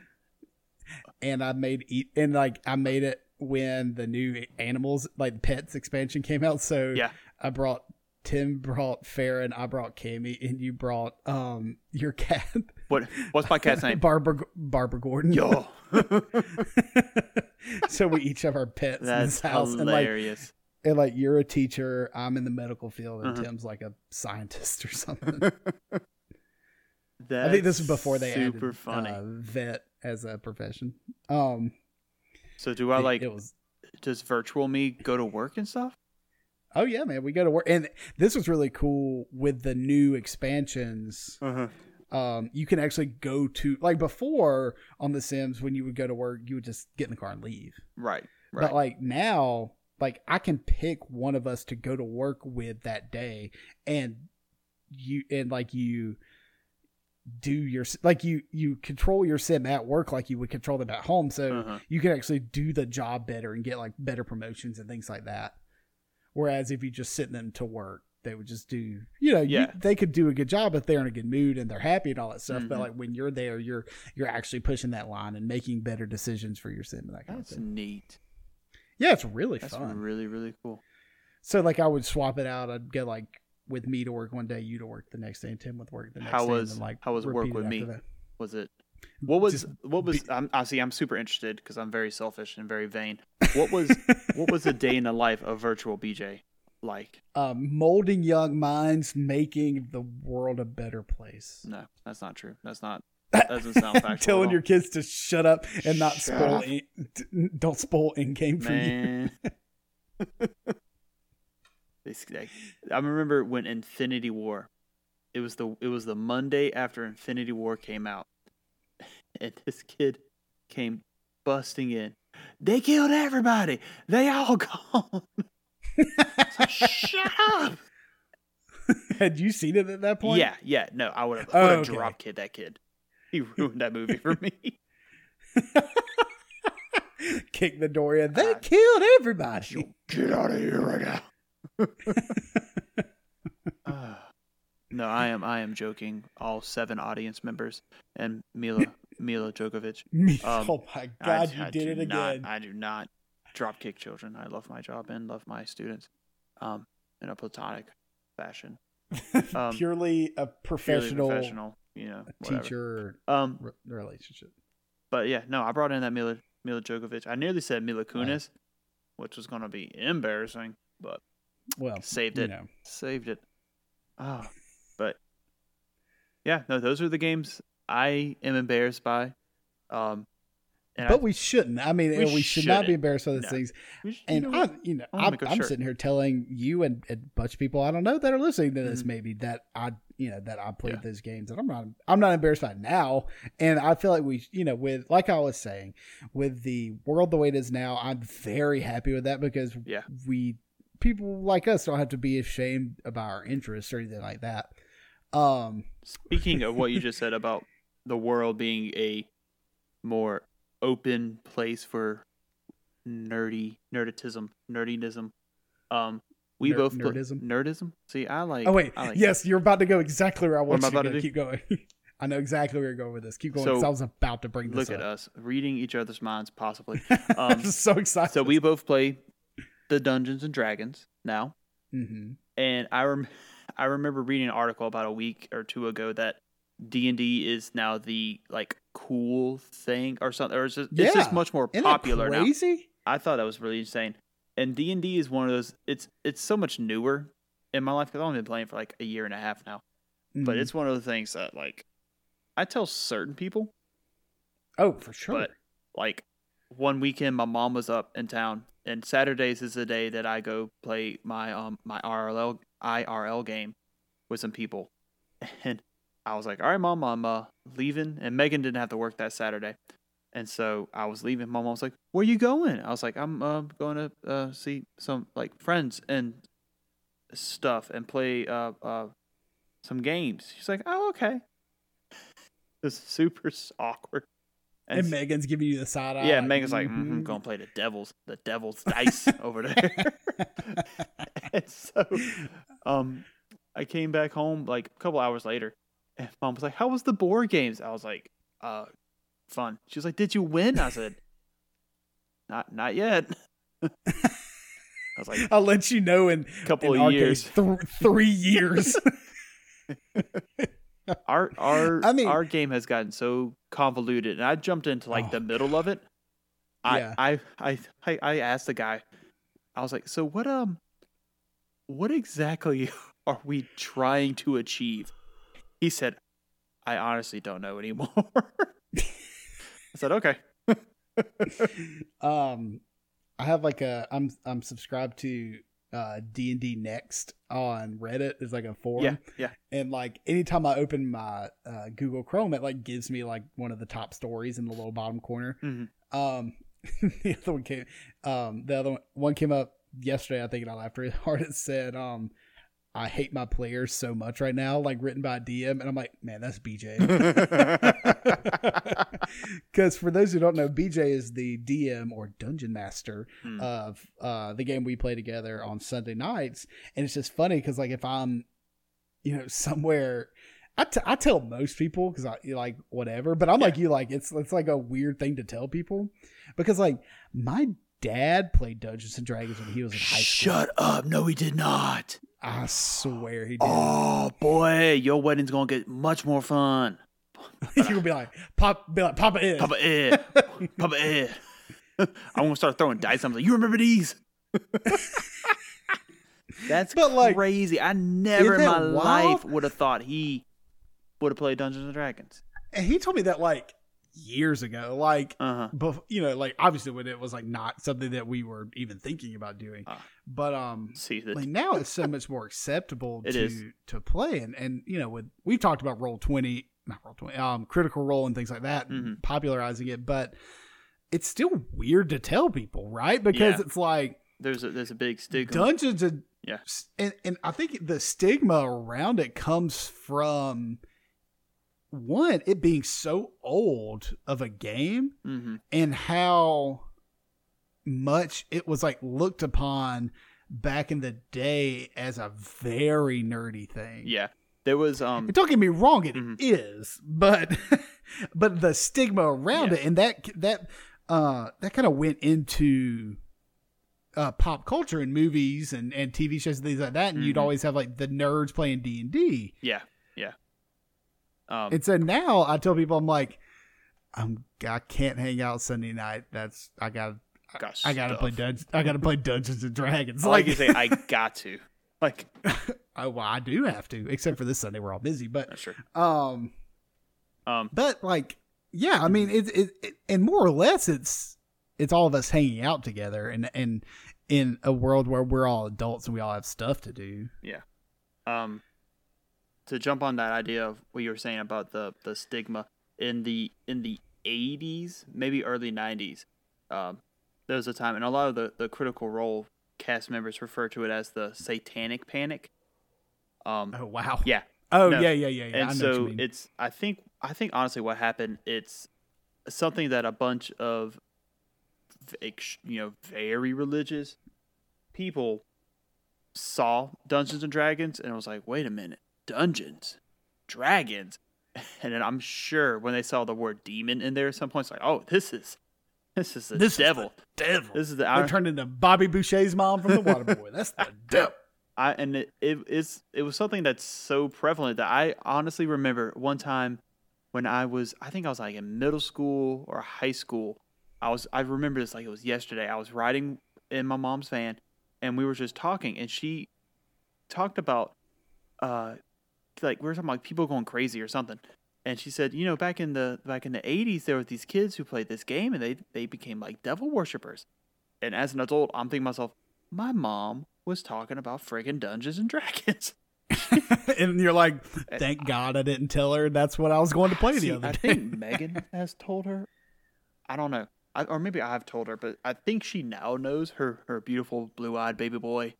and I made eat and like I made it when the new animals like pets expansion came out. So Yeah. I brought Tim brought Farron, I brought Cammy, and you brought um your cat what what's my cat's name Barbara Barbara Gordon. yo so we each have our pets in this house, and like and like you're a teacher, I'm in the medical field, and Uh-huh. Tim's like a scientist or something. That's I think this is before they super added funny. Uh, vet as a profession. Um, so do I like? it was. does virtual me go to work and stuff? Oh yeah, man, we go to work, and this was really cool with the new expansions. Uh-huh. Um, you can actually go to like before on The Sims when you would go to work, you would just get in the car and leave. Right. Right. But like now, like I can pick one of us to go to work with that day, and you and like you do your like you you control your sim at work like you would control them at home, so Uh-huh. you can actually do the job better and get like better promotions and things like that. Whereas if you just sent them to work, they would just do you know you- Yeah. they could do a good job if they're in a good mood and they're happy and all that stuff. But Mhm. like when you're there, you're you're actually pushing that line and making better decisions for your sim and that kind That's of thing. That's neat. Yeah, it's really That's fun. really really cool. So like I would swap it out. I'd go like with me to work one day, you to work the next day, and Tim with work the next How day. was- and then, like how was work it with me? that. Was it? What was Just what was? be- I'm I see. I'm super interested because I'm very selfish and very vain. What was what was a day in the life of virtual BJ like? um, molding young minds, making the world a better place. No, that's not true. That's not. That doesn't sound factual. Telling your kids to shut up and not Shut spoil. In, don't spoil in game for you. man. This- like, I remember when Infinity War. It was the it was the Monday after Infinity War came out, and this kid came busting in. They killed everybody. They all gone. Like, Shut up. Had you seen it at that point? Yeah, yeah. No, I would have Oh, would have okay. drop kid that kid. He ruined that movie for me. Kick the door in. They Ah. killed everybody. Get out of here right now. Ah. no, I am I am joking. All seven audience members and Mila Mila Djokovic. Um, oh my I- god, you I did it not- again. I do not drop kick children. I love my job and love my students. Um, in a platonic fashion. um, Purely a Purely professional, professional, you know, teacher Um, re- relationship. but yeah, no, I brought in that Mila Mila Djokovic. I nearly said Mila Kunis, which was gonna be embarrassing, but Well, saved you it. know, saved it. Ah, but yeah, no, those are the games I am embarrassed by. Um, and but I, we shouldn't. I mean, We we, should not be embarrassed by these No. things. should- And you know? I'm, you know, I I'm, I'm sitting here telling you and, and a bunch of people I don't know that are listening to this Mhm. maybe that I, you know, that I played Yeah. those games and I'm not, I'm not embarrassed by it now. And I feel like we, you know, with like I was saying, with the world the way it is now, I'm very happy with that because Yeah. we people like us don't have to be ashamed about our interests or anything like that. Um, Speaking of what you just said about the world being a more open place for nerdy nerditism, nerdiness, um, we both nerdism? nerdism. See, I like. oh wait, like yes, you're about to go exactly where I want you to about go. to do? Keep going. I know exactly where you're going with this. Keep going. So, I was about to bring this Look at us reading each other's minds, possibly. I'm Um, so excited. so we both play the Dungeons and Dragons now, hmm and I rem- I remember reading an article about a week or two ago that D and D is now the like cool thing or something, or it's just, it's just much more Isn't popular now. crazy? I thought that was really insane. And D and D is one of those. It's it's so much newer in my life because I've only been playing for like a year and a half now. But Mhm. it's one of the things that like I tell certain people, oh for sure. but like one weekend my mom was up in town, and Saturdays is the day that I go play my um my RLL IRL game with some people, and I was like, all right, mom, I'm uh leaving, and Megan didn't have to work that Saturday. And so I was leaving. My mom was like, "Where you going?" I was like, "I'm uh, going to uh, see some like friends and stuff and play uh, uh, some games." She's like, "Oh, okay." It's super awkward. and, s- Megan's giving you the side eye. yeah, Megan's like, mm mhm. "Gonna play the devil's the devil's dice over there." and so, um, I came back home like a couple hours later, and mom was like, "How was the board games?" I was like, "Uh, fun." She was like, "Did you win?" I said, "Not, not yet." I was like, I'll let you know in a couple in of years. case, th- three years. Our our I mean- our game has gotten so convoluted, and I jumped into like Oh, the middle of it. I, Yeah. I I I I asked the guy. I was like, so what um what exactly are we trying to achieve? He said, I honestly don't know anymore. I said, okay. um, I have like a I'm I'm subscribed to uh D and D Next on Reddit. It's like a forum. Yeah, yeah. And like anytime I open my uh, Google Chrome, it like gives me like one of the top stories in the little bottom corner. Mhm. Um, the other one came. Um, the other one, one came up yesterday. I think and I laughed really hard. It said, "Um, I hate my players so much right now." Like written by a DM, and I'm like, man, that's BJ. Because for those who don't know, BJ is the DM or dungeon master Hmm. of uh, the game we play together on Sunday nights, and it's just funny because like if I'm, you know, somewhere. I, t- I tell most people because I like whatever, but I'm Yeah. like you, like it's it's like a weird thing to tell people because like my dad played Dungeons and Dragons when he was in high school. Shut up. No, he did not. I swear he did. Oh boy, your wedding's gonna get much more fun. you would be like, pop, be like, Papa is. Papa Ed. Papa Ed. I'm gonna start throwing dice. I'm like, you remember these? That's But, like, crazy. I never in my that life would have thought he would have played Dungeons and Dragons. and he told me that like years ago, like, Uh huh. bef- you know, like obviously when it was like not something that we were even thinking about doing, Ah. but um, See like now it's so much more acceptable to is. to play and and you know with we've talked about roll 20 not roll 20 um critical role and things like that Mhm. popularizing it but it's still weird to tell people right because Yeah. it's like there's a there's a big stigma. dungeons and Yeah. and, and i think the stigma around it comes from one it being so old of a game hmm and how much it was like looked upon back in the day as a very nerdy thing. Yeah, there was um. And don't get me wrong, it is, Mhm. but but the stigma around Yeah. it and that that uh that kind of went into uh pop culture and movies and and TV shows and things like that and you'd Mhm. always have like the nerds playing D&D. Yeah, yeah. Um, And so now I tell people I'm like I'm I can't hang out Sunday night. That's I got gosh, I gotta play Dungeons. I gotta play Dungeons and Dragons. Like you say, I got to. Like, oh, well, I do have to, except for this Sunday we're all busy. But true. um, Um, but like, yeah, I mean, it's it, it, and more or less, it's it's all of us hanging out together, and and in a world where we're all adults and we all have stuff to do. Yeah. Um to jump on that idea of what you were saying about the the stigma in the in the 80s maybe early 90s um there was a time and a lot of the the critical role cast members refer to it as the satanic panic um Oh wow. yeah Oh No. yeah, yeah, yeah, yeah. I and so you mean. it's i think i think honestly what happened it's something that a bunch of you know very religious people saw dungeons and dragons and was like wait a minute dungeons dragons and then i'm sure when they saw the word demon in there at some point it's like oh this is this is the This is the devil devil. this is the I, turned into Bobby Boucher's mom from the Waterboy. That's the devil. I and it, it is it was something that's so prevalent that I honestly remember one time when I was I think I was like in middle school or high school. I was I remember this like it was yesterday. I was riding in my mom's van and we were just talking and she talked about uh like we were talking about people going crazy or something. And she said, you know, back in the back in the eighties there were these kids who played this game and they they became like devil worshippers. And as an adult, I'm thinking to myself, my mom was talking about friggin' Dungeons and Dragons. and you're like, thank God I didn't tell her that's what I was going to play the See, other I day. think Megan has told her. I don't know, I, or maybe I have told her, but I think she now knows her her beautiful blue-eyed baby boy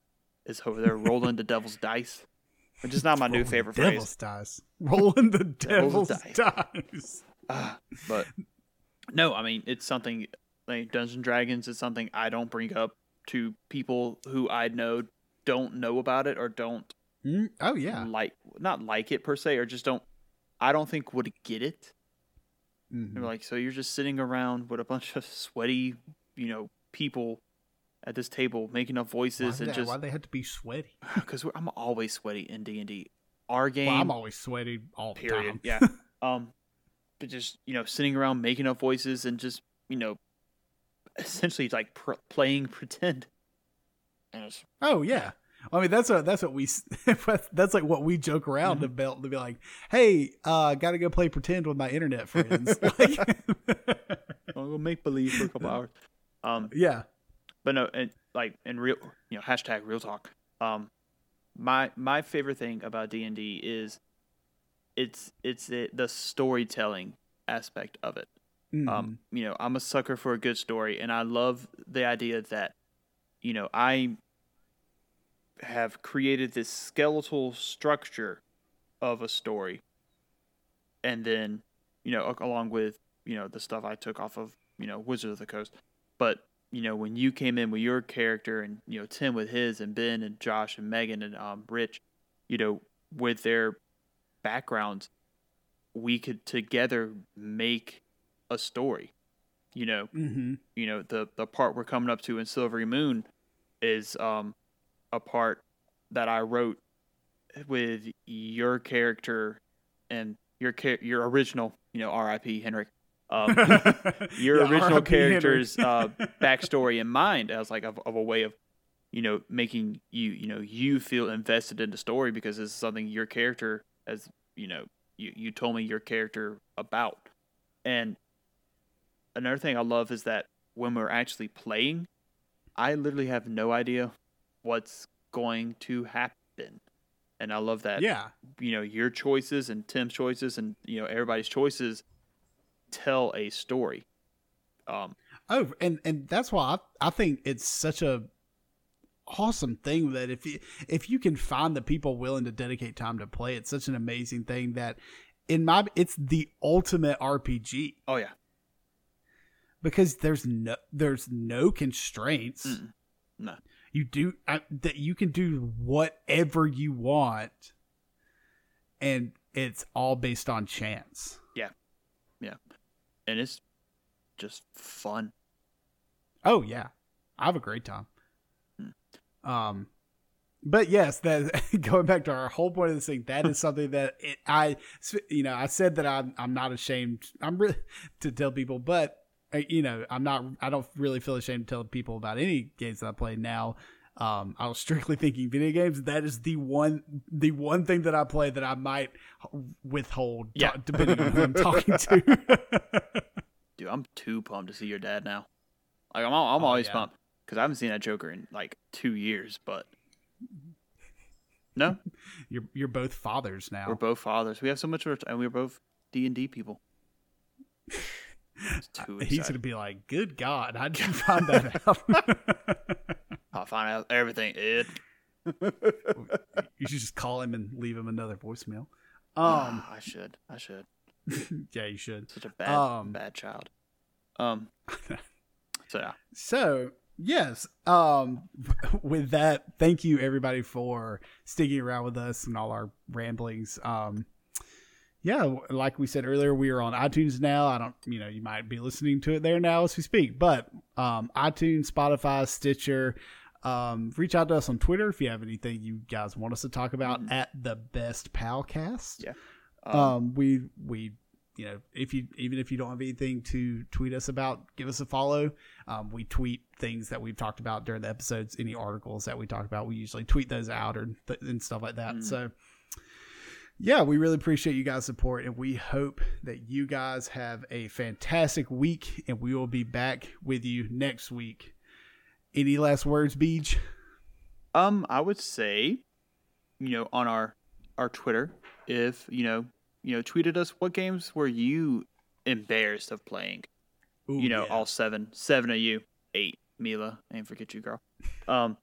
is over there rolling the devil's dice, which is not my new favorite the phrase. Devil's dice. Rolling the Devil's devil's, dice. dice. Ah, but no, I mean it's something like Dungeons and Dragons is something I don't bring up to people who I know don't know about it or don't Mm, oh yeah. like not like it per se or just don't I don't think would get it. Mhm. They're like, so you're just sitting around with a bunch of sweaty, you know, people at this table making up Why, voices and they, just why they had to be sweaty? because I'm always sweaty in D and D. Our game, Well, I'm always sweaty all the period. time. Yeah. um, but just you know, sitting around making up voices and just you know, essentially like pr- playing pretend. And Oh yeah. I mean that's what that's what we s- that's like what we joke around to, be, to be like, hey, uh, got to go play pretend with my internet friends. like, I'll go make believe for a couple hours. Um, yeah, but no, and like in real, you know, hashtag real talk. Um, my my favorite thing about D and D is it's it's the, the storytelling aspect of it. Mhm. Um, you know, I'm a sucker for a good story, and I love the idea that, you know, I have created this skeletal structure of a story, and then, you know, along with you know the stuff I took off of you know Wizard of the Coast, but you know when you came in with your character and you know Tim with his and Ben and Josh and Megan and um Rich, you know with their backgrounds, we could together make a story. You know, Mhm. you know the the part we're coming up to in Silverymoon is um a part that I wrote with your character and your char- your original, you know, R.I.P. Henrik. Um, your Yeah, original. Character's uh, backstory in mind as like of, of a way of you know making you you know you feel invested in the story because this is something your character as you know you, you told me your character about. And another thing i love is that when we're actually playing i literally have no idea what's going to happen. And i love that yeah, you know your choices and Tim's choices and you know everybody's choices tell a story. Um, Oh, and and that's why I, I think it's such a awesome thing that if you, if you can find the people willing to dedicate time to play, it's such an amazing thing that in my it's the ultimate RPG oh yeah, because there's no there's no constraints. Mm-mm. no, You do I, that you can do whatever you want, and it's all based on chance. And it's just fun. Oh yeah, I have a great time. Hmm. Um, but yes, that going back to our whole point of this thing, that is something that it, I, you know, I said that I'm I'm not ashamed. I'm really to tell people, but uh, you know, I'm not. I don't really feel ashamed to tell people about any games that I play now. Um, I was strictly thinking video games. That is the one, the one thing that I play that I might withhold, Yeah. ta- depending on who I'm talking to. Dude, I'm too pumped to see your dad now. Like I'm, I'm Oh, always yeah. pumped because I haven't seen that Joker in like two years. But no, you're you're both fathers now. we're both fathers. We have so much, ret- and we're both D and D people. He's gonna be like, "Good God, how did you find that out?" I'll find out everything. Ed. you should just call him and leave him another voicemail. Um, I should. I should. yeah, you should. Such a bad, Um, bad child. Um. So yeah. So yes, um, with that, thank you everybody for sticking around with us and all our ramblings. Um, yeah, like we said earlier, we are on iTunes now. I don't, you know, you might be listening to it there now as we speak, but um, iTunes, Spotify, Stitcher. Um, reach out to us on Twitter if you have anything you guys want us to talk about Mhm. at the Best Palcast. Yeah. um, we we you know if you even if you don't have anything to tweet us about give us a follow um, we tweet things that we've talked about during the episodes any articles that we talk about we usually tweet those out or th- and stuff like that Mm. so yeah we really appreciate you guys support and we hope that you guys have a fantastic week and we will be back with you next week any last words beach Um, I would say, you know, on our our Twitter, if you know, you know, tweeted us what games were you embarrassed of playing? Ooh, you know, yeah. all seven, seven of you, eight, Mila, ain't forget you, girl. Um,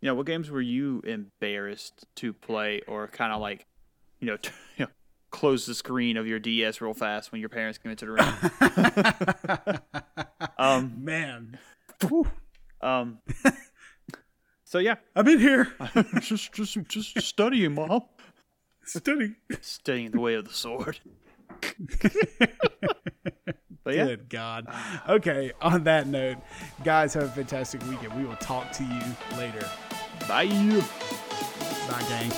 you know, what games were you embarrassed to play, or kind of like, you know, t- you know, close the screen of your DS real fast when your parents came into the room? um, man um. So yeah, i'm in here just just just studying, mom. studying Studying the way of the sword. but yeah, Good God. Okay, on that note, guys, have a fantastic weekend. We will talk to you later. bye. You. Bye, gang.